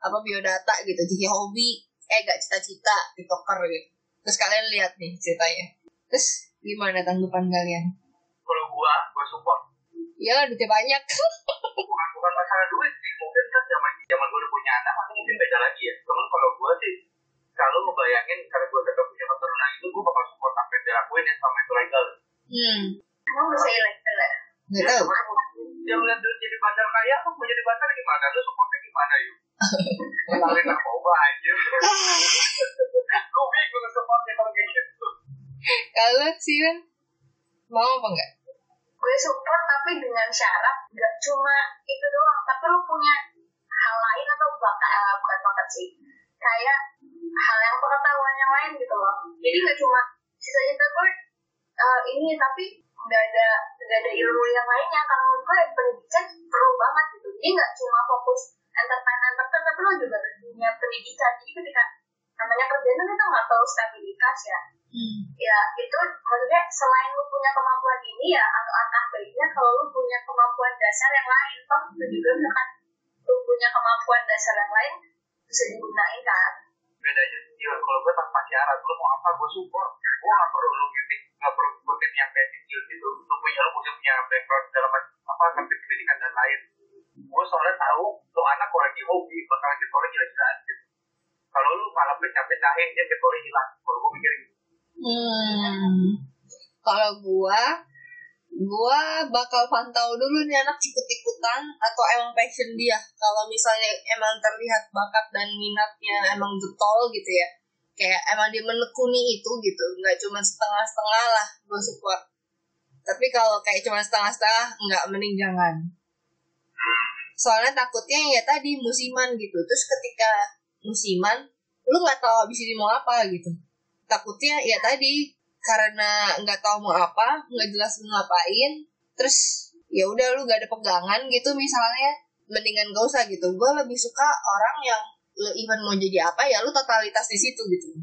apa biodata gitu, jadi hobi, eh gak cita-cita tiktoker gitu. Terus kalian lihat nih ceritanya. Terus gimana tanggapan kalian? kalau gua gua support. Iyalah duitnya banyak. bukan bukan masalah duit sih. Mungkin kan zaman zaman gua udah punya anak atau mungkin beda lagi ya. Cuman kalau gua sih kalau ngebayangin kalau gua tetap punya keturunan itu gua bakal support apa yang dilakuin yang sama itu legal hmm, Emang bisa ilegal ya? gak tau. dia melihat duit jadi bandar kaya lu mau jadi bandar gimana? Lu supportnya gimana yuk? Kenalin narkoba aja gua bingung supportnya kalau kayak gitu Kalau sih kan mau apa enggak? gue support tapi dengan syarat gak cuma itu doang tapi lu punya hal lain atau bakat eh, bukan bakat sih. Kayak hal yang pengetahuan yang lain gitu loh. Jadi gak cuma sisa-sisa gue eh, ini tapi gak ada gak ada ilmu yang lainnya. Karena gue pendidikan perlu banget gitu. Jadi gak cuma fokus entertain entertain tapi lo juga harus punya pendidikan. Jadi ketika namanya kerjaan kan kita nggak tahu stabilitas ya Hmm. ya itu maksudnya selain lu punya kemampuan ini ya atau anak baiknya kalau lu punya kemampuan dasar yang lain toh itu juga misalkan lu punya kemampuan dasar yang lain bisa digunain kan? Bedanya iya kalau gue tanpa syarat lu mau apa gue support. Gue gak perlu lu ngikutin gak perlu ngikutin yang pensiun gitu. Lu punya lu punya punya background dalam apa sampai pendidikan dan lain. Gue soalnya tahu lu anak kalau lagi hobi bakal getolnya jelas-jelas gitu. Kalau lu malah pecah-pecahin dia getolnya hilang kalau gue mikir gitu Hmm. Kalau gua, gua bakal pantau dulu nih anak ikut-ikutan atau emang passion dia. Kalau misalnya emang terlihat bakat dan minatnya emang getol gitu ya. Kayak emang dia menekuni itu gitu, nggak cuma setengah-setengah lah gue support. Tapi kalau kayak cuma setengah-setengah, nggak mending jangan. Soalnya takutnya ya tadi musiman gitu. Terus ketika musiman, lu nggak tahu abis ini mau apa gitu takutnya ya tadi karena nggak tahu mau apa nggak jelas mau ngapain terus ya udah lu gak ada pegangan gitu misalnya mendingan gak usah gitu. Gue lebih suka orang yang lu even mau jadi apa ya lu totalitas di situ gitu.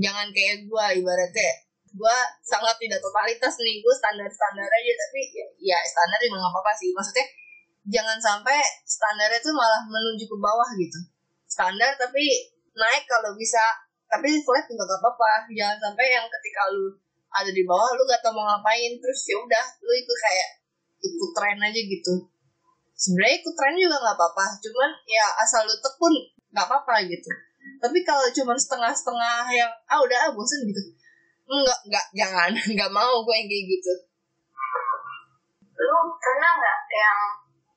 Jangan kayak gue ibaratnya gue sangat tidak totalitas nih gue standar standar aja tapi ya, ya standar juga nggak apa-apa sih. Maksudnya jangan sampai standarnya tuh malah menuju ke bawah gitu. Standar tapi naik kalau bisa tapi flat juga gak apa-apa jangan sampai yang ketika lu ada di bawah lu gak tau mau ngapain. Terus ya udah lu itu kayak ikut tren aja gitu. Sebenarnya ikut tren juga nggak apa-apa. Cuman ya asal lu tekun nggak apa-apa gitu. Tapi kalau cuman setengah-setengah yang ah udah ah bosen gitu. Enggak enggak jangan. Nggak mau gue yang kayak gitu. Lu pernah nggak yang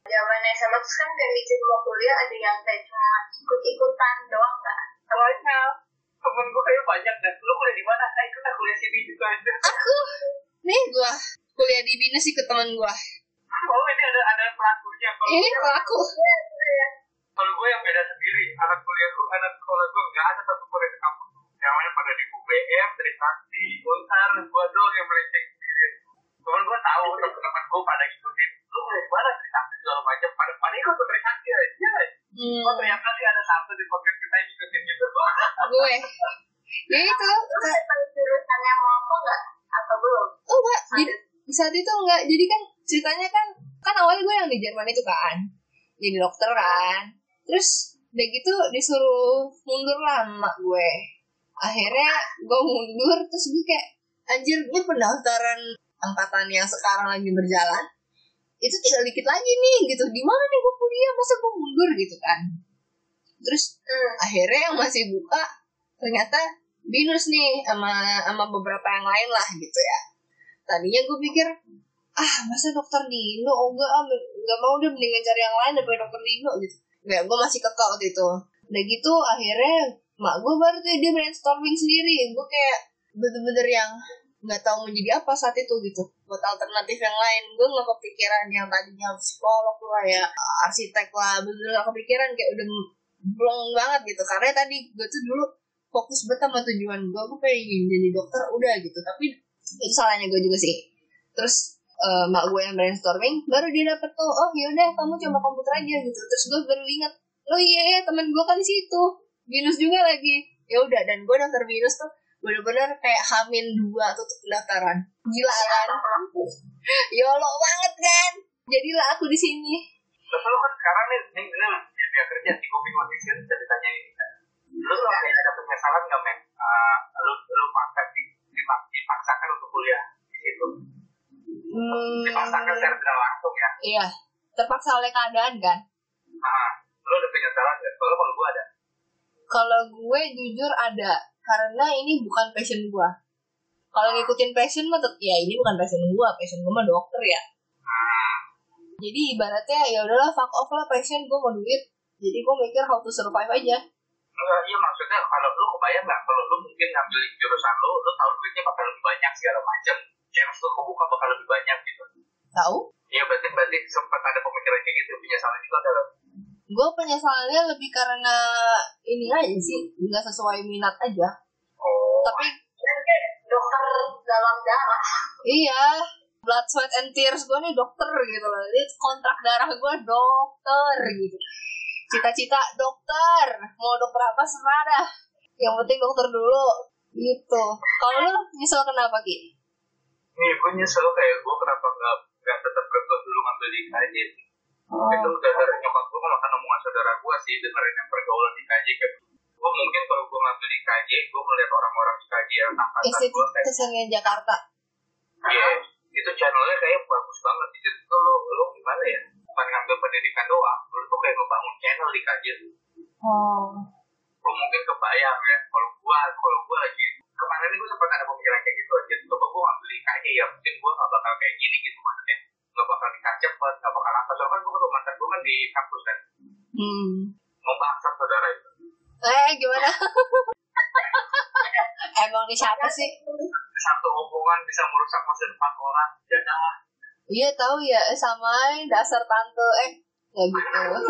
zaman SMA kan dari mau kuliah ada yang kayak cuma ikut-ikutan doang nggak? Banyak temen gue kayak banyak. Dan lu kuliah di mana? Eh kita kuliah sini juga. Aja aku nih gue kuliah di binus sih ke teman gue oh ini ada ada pelakunya. Kalau ini pelaku. Kalau gue yang beda sendiri. Anak kuliah gue anak sekolah gue nggak ada satu kuliah di kampus. Yang lain pada di UBM Trisakti Untar gue doang yang melenceng cuman gue tahu teman-teman gue pada ikutin lu di mana Trisakti segala macam. Pada pada ikut ke Trisakti aja hmm, oh ternyata sih ada satu di podcast kita yang ikutin gitu. Gue. Ya itu. Lu udah tahu jurusannya mau apa nggak? Atau belum? Oh enggak, jadi di saat itu enggak. Jadi kan ceritanya kan kan awalnya gue yang di Jerman itu kan. Jadi dokter kan. Terus udah gitu disuruh mundur lah emak gue. Akhirnya gue mundur terus gue kayak anjir ini pendaftaran angkatan yang sekarang lagi berjalan itu tinggal dikit lagi nih gitu. Gimana nih gue kuliah? Masa gue mundur gitu kan? Terus Hmm. akhirnya yang masih buka ternyata binus nih sama sama beberapa yang lain lah gitu ya. Tadinya gue pikir ah masa dokter Dino? Oh enggak ah, enggak mau deh mendingan cari yang lain daripada dokter Dino gitu. Ya gue masih kekal waktu itu. Udah gitu akhirnya mak gue baru tuh dia brainstorming sendiri. Gue kayak bener-bener yang nggak tahu mau jadi apa saat itu gitu. Buat alternatif yang lain. Gue nggak kepikiran yang tadinya psikolog lah ya arsitek lah. Bener-bener nggak kepikiran kayak udah belum banget gitu. Karena tadi gue tuh dulu fokus banget sama tujuan gue gue pengen jadi dokter udah gitu. Tapi itu salahnya gue juga sih. Terus eh, mak gue yang brainstorming baru dia dapet tuh oh yaudah kamu coba komputer aja gitu. Terus gue baru ingat oh iya ya temen gue kan di situ. Binus juga lagi ya udah dan gue daftar binus tuh bener-bener kayak hamin dua tutup pendaftaran gila kan yolo banget kan jadilah aku di sini Terus lu kan sekarang nih, nih, nih, dia kerja di kopi kondisi bisa ditanya ini kan. Lu tuh kayak ada penyesalan nggak men? Eh, lu lu paksa di, dipak- dipaksakan untuk kuliah di situ. hmm, Dipaksakan secara tidak langsung ya. iya terpaksa oleh keadaan kan Ah, lu ada penyesalan nggak? Kalau kalau gua ada. Kalau gue jujur ada karena ini bukan passion gue. Kalau ngikutin passion mah ya ini bukan passion gue, passion gue mah dokter ya. Jadi ibaratnya ya udahlah fuck off lah passion gue mau duit. Jadi gue mikir how to survive aja. Enggak, iya maksudnya kalau lu kebayang nggak kalau lu mungkin ngambil jurusan lu, lu tahu duitnya bakal lebih banyak segala macam. Chance lu kebuka bakal lebih banyak gitu. Tahu? Iya berarti berarti sempat ada pemikiran kayak gitu penyesalan itu adalah Gue penyesalannya lebih karena ini aja sih, nggak sesuai minat aja. oh Tapi dokter dalam darah. iya, blood, sweat, and tears gue nih dokter gitu loh. Jadi kontrak darah gue dokter gitu. Cita-cita dokter, mau dokter apa serah Yang penting dokter dulu gitu. Kalau lu misal kenapa Ki? nih gue nyesel kayak gue kenapa nggak nggak tetap berkuat dulu ngambil di KJ Oh, itu udah dari nyokap gue makan omongan saudara gue sih dengerin yang pergaulan di KJ kan gue mungkin kalau gue ngambil di KJ gue melihat orang-orang di KJ yang angkatan gue kayak Kesenian Jakarta. iya itu channelnya kayak bagus banget. Di situ lo lo gimana ya? Bukan ngambil pendidikan doang. Lo tuh kayak ngebangun channel di KJ Oh. gue mungkin kebayang ya kalau gue kalau gue lagi kemarin gue sempat ada pemikiran kayak gitu aja. Coba gue ngambil di KJ ya mungkin gue nggak bakal kayak gini gitu maksudnya nggak bakal nikah cepet nggak bakal apa soalnya kan gue kan mantan gue kan di kampus kan Hmm. bangsat saudara itu Eh gimana? Emang nih siapa sih? satu omongan bisa merusak masa depan orang jangan Iya tahu ya eh, sama dasar tante eh nggak gitu.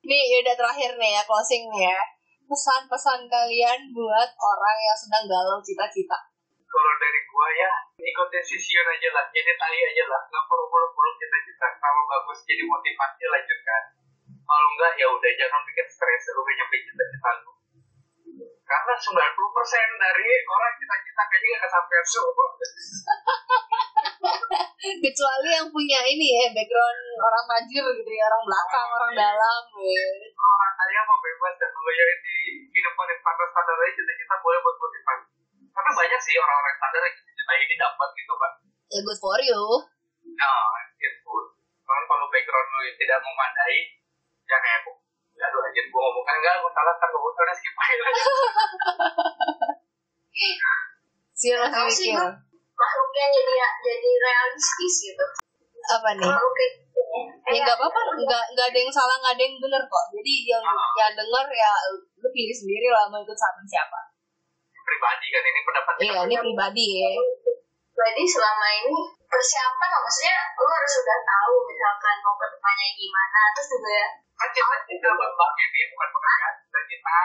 Nih udah terakhir nih ya closing nih ya. Pesan-pesan kalian buat orang yang sedang galau cita-cita. Kalau dari gua ya ikutin sisiun aja lah jadi tali aja lah. Nggak perlu perlu kita kita kalau bagus jadi motivasi lanjutkan. Kalau enggak ya udah jangan bikin stres lu nyampe cita-cita lu. Karena 90% dari orang cita-cita kayaknya gak kesampean semua. Kecuali yang punya ini ya background orang majir gitu ya orang belakang orang dalam ya. orang kaya mau bebas dan yang di kehidupan yang standar-standar aja cita-cita boleh buat motivasi tapi banyak sih orang-orang standar yang cita-cita ini dapat gitu kan Ya good for you. Nah, gitu. Cuman kalau background lu yang tidak memadai, ya kayak aku. Aduh anjir, gue ngomong kan enggak, gue salah kan, gue udah skip aja lah. Sih mikir. Makhluknya jadi jadi realistis gitu. Apa nih? Makhluk kayak gitu. Ya nggak apa-apa, nggak nggak ada yang salah, nggak ada yang benar kok. Jadi yang yang denger ya lu pilih sendiri lah mau ikut sama siapa. Pribadi kan, ini pendapat Iya ini pribadi ya. Jadi selama ini persiapan maksudnya lu harus sudah tahu misalkan mau ke depannya gimana terus juga Kan cita-cita bapak ini bukan pekerjaan, cita-cita.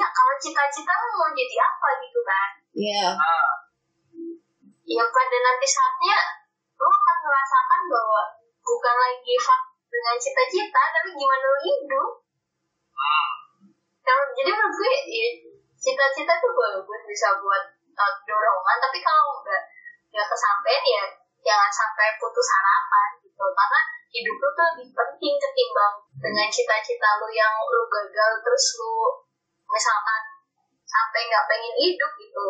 ya kalau cita-cita lu mau jadi apa gitu kan Iya. Nah, ya pada nanti saatnya lu akan merasakan bahwa bukan lagi fak dengan cita-cita tapi gimana lu hidup hmm. kalau jadi menurut gue ya, cita-cita tuh bagus bisa buat uh, dorongan tapi kalau udah nggak kesampaian ya jangan sampai putus harapan gitu. Karena hidup lu tuh lebih penting ketimbang dengan cita-cita lu yang lu gagal terus lu misalkan sampai nggak pengen hidup gitu.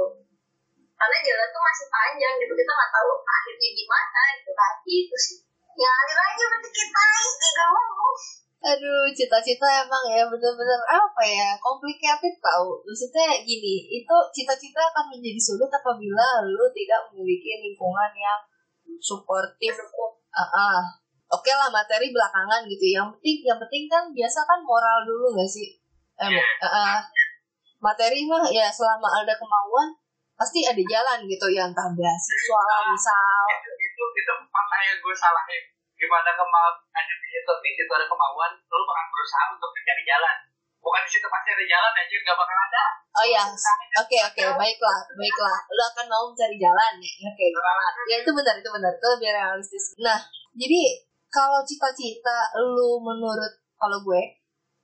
Karena jalan tuh masih panjang gitu kita nggak tahu akhirnya gimana gitu. Kan gitu sih. Ya akhir aja berarti kita tidak mau Aduh, cita-cita emang ya bener-bener apa ya complicated tau. Maksudnya gini, itu cita-cita akan menjadi sulit apabila lu tidak memiliki lingkungan yang suportif. Ah, ah. Oke lah materi belakangan gitu. Yang penting, yang penting kan biasa kan moral dulu gak sih? Eh, ah, ah. materi mah ya selama ada kemauan pasti ada jalan gitu ya entah beasiswa misal. itu itu itu makanya gue salahnya gimana kemauan ada di situ nih itu ada kemauan lu bakal berusaha untuk mencari jalan. Bukan di situ pasti ada jalan aja nggak bakal ada. Oh ya, oke oke baiklah baiklah. Lu akan mau mencari jalan ya, oke. Ya itu benar itu benar. Itu lebih realistis. Nah jadi kalau cita-cita lu menurut kalau gue,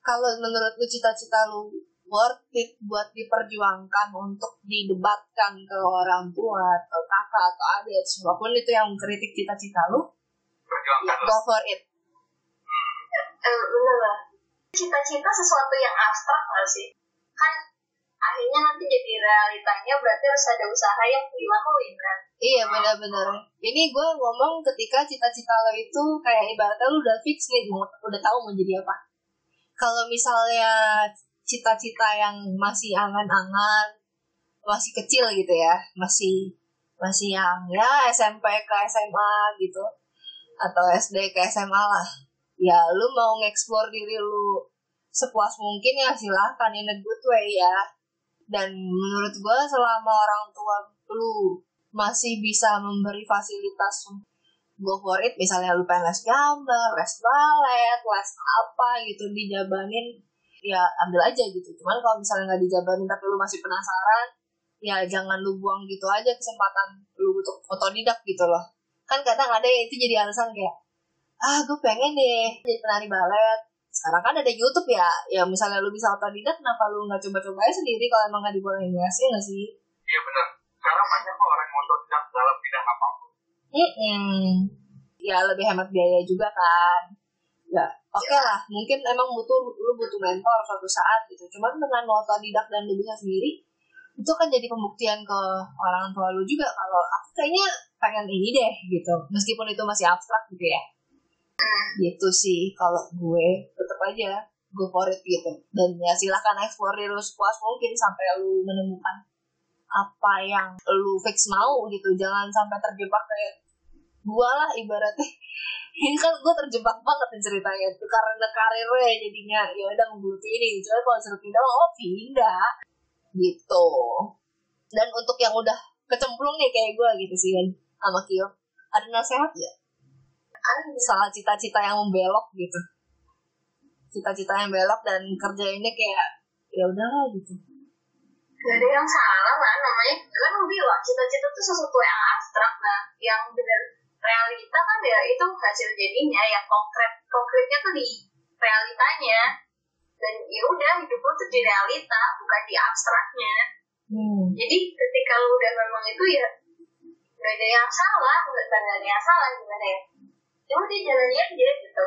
kalau menurut lu cita-cita lu worth it buat diperjuangkan untuk didebatkan ke orang tua atau kakak atau adik siapa pun itu yang mengkritik cita-cita lu, ya perjuangkan go for it. eh, bener lah cita-cita sesuatu yang abstrak nggak sih kan akhirnya nanti jadi realitanya berarti harus ada usaha yang dilakuin kan Iya benar-benar. Ini gue ngomong ketika cita-cita lo itu kayak ibaratnya lu udah fix nih, udah tahu mau jadi apa. Kalau misalnya cita-cita yang masih angan-angan, masih kecil gitu ya, masih masih yang ya SMP ke SMA gitu, atau SD ke SMA lah. Ya lu mau ngeksplor diri lu sepuas mungkin ya silahkan in a good way ya. Dan menurut gue selama orang tua lu masih bisa memberi fasilitas go for it misalnya lu pengen les gambar, les balet, les apa gitu dijabanin ya ambil aja gitu cuman kalau misalnya nggak dijabanin tapi lu masih penasaran ya jangan lu buang gitu aja kesempatan lu untuk otodidak gitu loh kan kadang ada yang itu jadi alasan kayak ah gue pengen deh jadi penari balet sekarang kan ada YouTube ya ya misalnya lu bisa otodidak kenapa lu nggak coba-coba aja sendiri kalau emang nggak dibolehin ya sih nggak sih iya benar sekarang banyak kok orang yang untuk tidak dalam bidang apa pun Mm-mm. Ya lebih hemat biaya juga kan. Ya oke lah. Mungkin emang butuh lu butuh mentor suatu saat gitu. Cuman dengan otodidak dan lu bisa sendiri, itu kan jadi pembuktian ke orang tua lu juga kalau aku kayaknya pengen ini deh gitu. Meskipun itu masih abstrak gitu ya. Gitu sih kalau gue tetap aja go for it gitu. Dan ya silahkan explore diri lu sepuas mungkin sampai lu menemukan apa yang lu fix mau gitu. Jangan sampai terjebak kayak gua lah ibaratnya ini kan gue terjebak banget nih ceritanya tuh karena karirnya jadinya ya udah ngebutuh ini cuma kalau suruh pindah oh pindah gitu. Dan untuk yang udah kecemplung nih kayak gue gitu sih kan sama Kio ada nasihat gak soal cita-cita yang membelok gitu. Cita-cita yang belok dan kerja ini kayak ya udahlah gitu. Gak ada yang salah lah namanya kan bilang cita-cita itu sesuatu yang abstrak nah yang bener realita kan ya itu hasil jadinya yang konkret konkretnya tuh di realitanya dan ya udah hidup lu tuh di realita bukan di abstraknya hmm. jadi ketika lu udah memang itu ya gak ada yang salah bukan gak ada yang salah gimana ya ya udah jalani aja gitu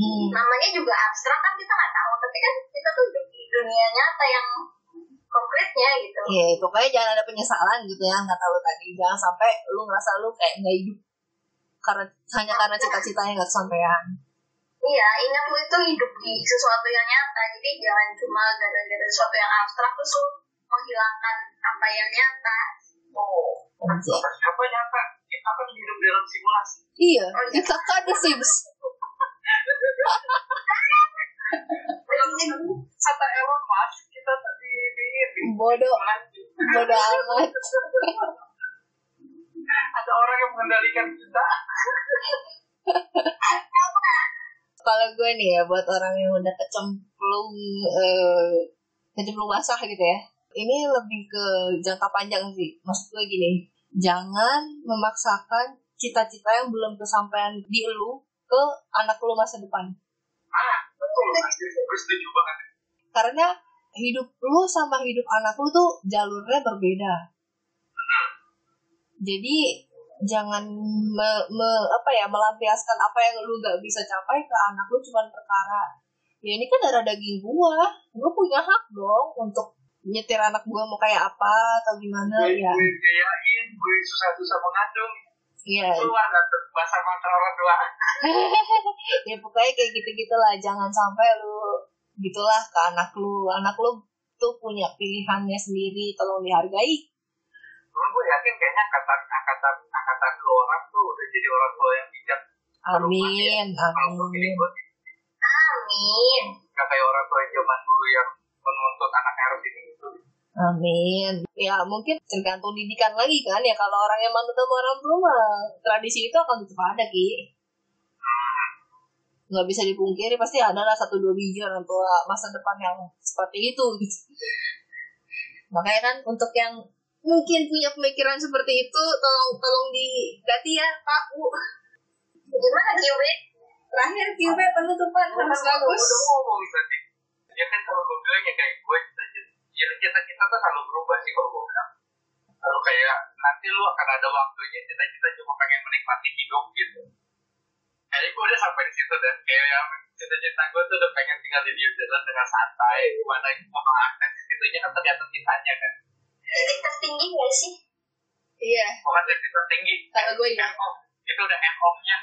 Hmm. namanya juga abstrak kan kita nggak tahu tapi kan kita tuh di dunia nyata yang konkretnya gitu Iya, pokoknya jangan ada penyesalan gitu ya, nggak tahu tadi. Jangan sampai lu ngerasa lu kayak nggak hidup karena hanya karena cita-citanya nggak kesampaian. Iya, ingat lu itu hidup di sesuatu yang nyata. Jadi jangan cuma gara-gara sesuatu yang abstrak terus lu menghilangkan apa yang nyata. oh siapa nyata kita kan hidup dalam simulasi Iya, kita kan The Sims. kata Elon Musk kita tadi di Bodoh, bodoh amat. ada orang yang mengendalikan kita Kalau gue nih ya, buat orang yang udah kecemplung, eh, kecemplung basah gitu ya. Ini lebih ke jangka panjang sih. Maksud gue gini, jangan memaksakan cita-cita yang belum kesampaian di lu ke anak lu masa depan. ah betul pasti gue setuju banget karena hidup lu sama hidup anak lu tuh jalurnya berbeda jadi jangan me, me- apa ya melampiaskan apa yang lu gak bisa capai ke anak lu cuman perkara ya ini kan darah daging gua gua punya hak dong untuk nyetir anak gue mau kayak apa atau gimana gue ya. gue gayain gue susah-susah mengandung. Iya. Keluar bahasa mata orang tua. Ya pokoknya kayak gitu gitulah jangan sampai lu gitulah ke anak lu. Anak lu tuh punya pilihannya sendiri tolong dihargai Cuman gue yakin kayaknya angkatan angkatan angkatan lu orang tuh udah jadi orang tua yang bijak amin gue amin Amin. gak kayak orang tua yang zaman dulu yang menuntut anaknya harus ini gitu Amin. Ya mungkin tergantung didikan lagi kan ya kalau orang yang manut sama orang tua mah tradisi itu akan tetap ada ki. Nggak bisa dipungkiri pasti ada lah satu dua biji orang tua masa depan yang seperti itu gitu. Makanya kan untuk yang mungkin punya pemikiran seperti itu tolong tolong diganti ya Pak Bu. Gimana QB? Terakhir QB penutupan harus bagus. ngomong tadi ya kan kalau gue bilang ya kayak gue ya cita-cita tuh selalu berubah sih kalau gue bilang lalu kayak nanti lu akan ada waktunya cita-cita cuma pengen menikmati hidup gitu kayaknya gue udah sampai di situ dan kayak yang cita-cita gue tuh udah pengen tinggal di New Zealand dengan santai gimana apa akses situnya kan tergantung kitanya kan Titik tertinggi gak sih? Iya, bukan titik tertinggi kata gue ya. off itu udah end off-nya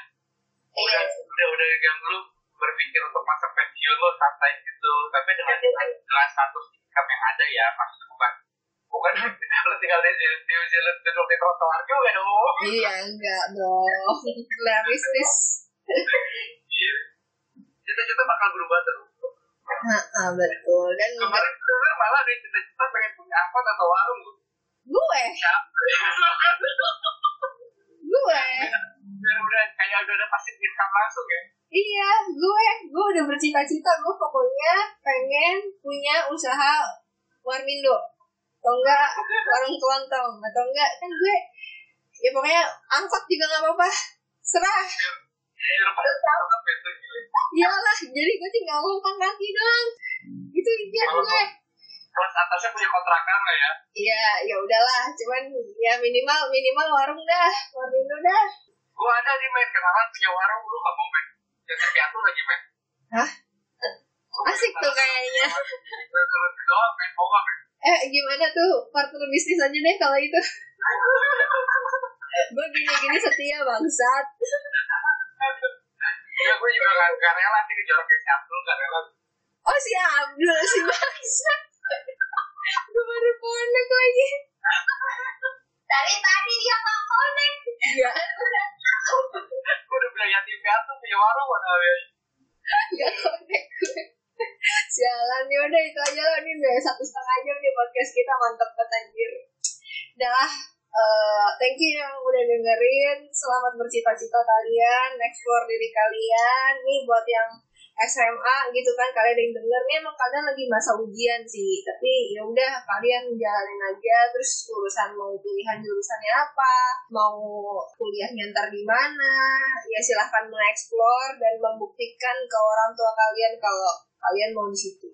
Iya. udah udah udah yang lu berpikir untuk masa pensiun lu santai gitu tapi dengan dengan status income yang ada ya maksudnya bukan bukan lu tinggal di di New Zealand duduk di trotoar juga dong Iya enggak dong. Realistis. Iya. cita-cita bakal berubah terus Heeh, betul. Dan kemarin kemarin malah ada cita-cita pengen punya angkot atau warung. Gue, gue, dan udah kayak udah ada pasti income langsung ya. Iya gue, gue udah bercita-cita. Gue pokoknya pengen punya usaha warmindo, atau enggak warung kelontong, atau enggak kan gue ya pokoknya angkot juga nggak apa-apa, serah. Iyalah, jadi gue tinggal ngomong kaki doang. Itu impian Kalau gue. kelas atasnya punya kontrakan lah ya Iya, ya udahlah. Cuman ya minimal minimal warung dah, warmindo dah. gua ada nih main kenalan punya warung lu gak mau main yang terpiatu lagi main Hah? Asik tuh kayaknya. Eh gimana tuh partner bisnis aja deh kalau itu. gue gini-gini setia bangsat. Ya gue juga gak, gak rela sih dijorokin si Abdul gak rela Oh si Abdul si bangsat. gue baru connect lagi. Dari tadi dia mau connect. Iya. gue udah bilang yatim piatu punya warung mana ya Gak connect gue. Sialan ya udah itu aja lah nih udah satu setengah jam nih podcast kita mantep banget anjir. Udah lah. Eh, thank you yang udah dengerin. Selamat bercita-cita kalian, explore diri kalian. Nih buat yang SMA gitu kan kalian ada yang denger. Nih emang kalian lagi masa ujian sih. Tapi ya udah kalian jalanin aja. Terus urusan mau pilihan jurusannya apa? Mau kuliahnya ntar di mana? Ya silahkan mengeksplor dan membuktikan ke orang tua kalian kalau kalian mau di situ.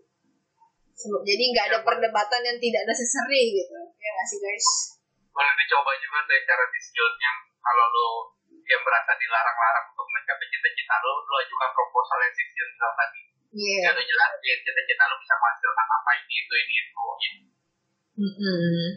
Jadi nggak ada perdebatan yang tidak necessary gitu. Ya nggak sih guys boleh dicoba juga tuh cara diskon yang kalau lo yang merasa dilarang-larang untuk mencapai cita-cita lo lo ajukan proposal yang diskon tadi iya ya lo jelasin cita-cita lo bisa menghasilkan apa ini itu ini itu gitu. Mm-mm.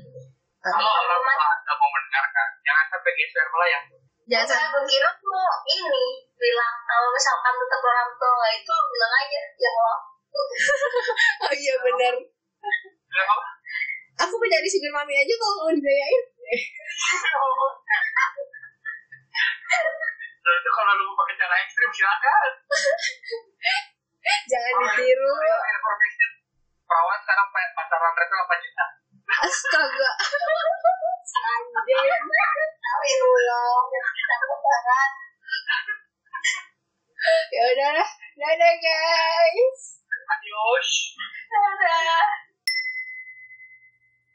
kalau orang tua anda mau mendengarkan jangan sampai geser melayang jangan Saya sampai kira tuh ini bilang kalau misalkan tetap orang tua itu bilang aja ya Allah. oh iya benar Ya, apa? Aku menjadi sugar mami aja kalau mau dibiayain Nah, itu kalau lu pakai cara ekstrim silakan. Jangan ditiru. information perawan sekarang pa- pacaran mereka 8 juta. Astaga. Anjing Astagfirullah. Jangan ya udah dadah guys. Adios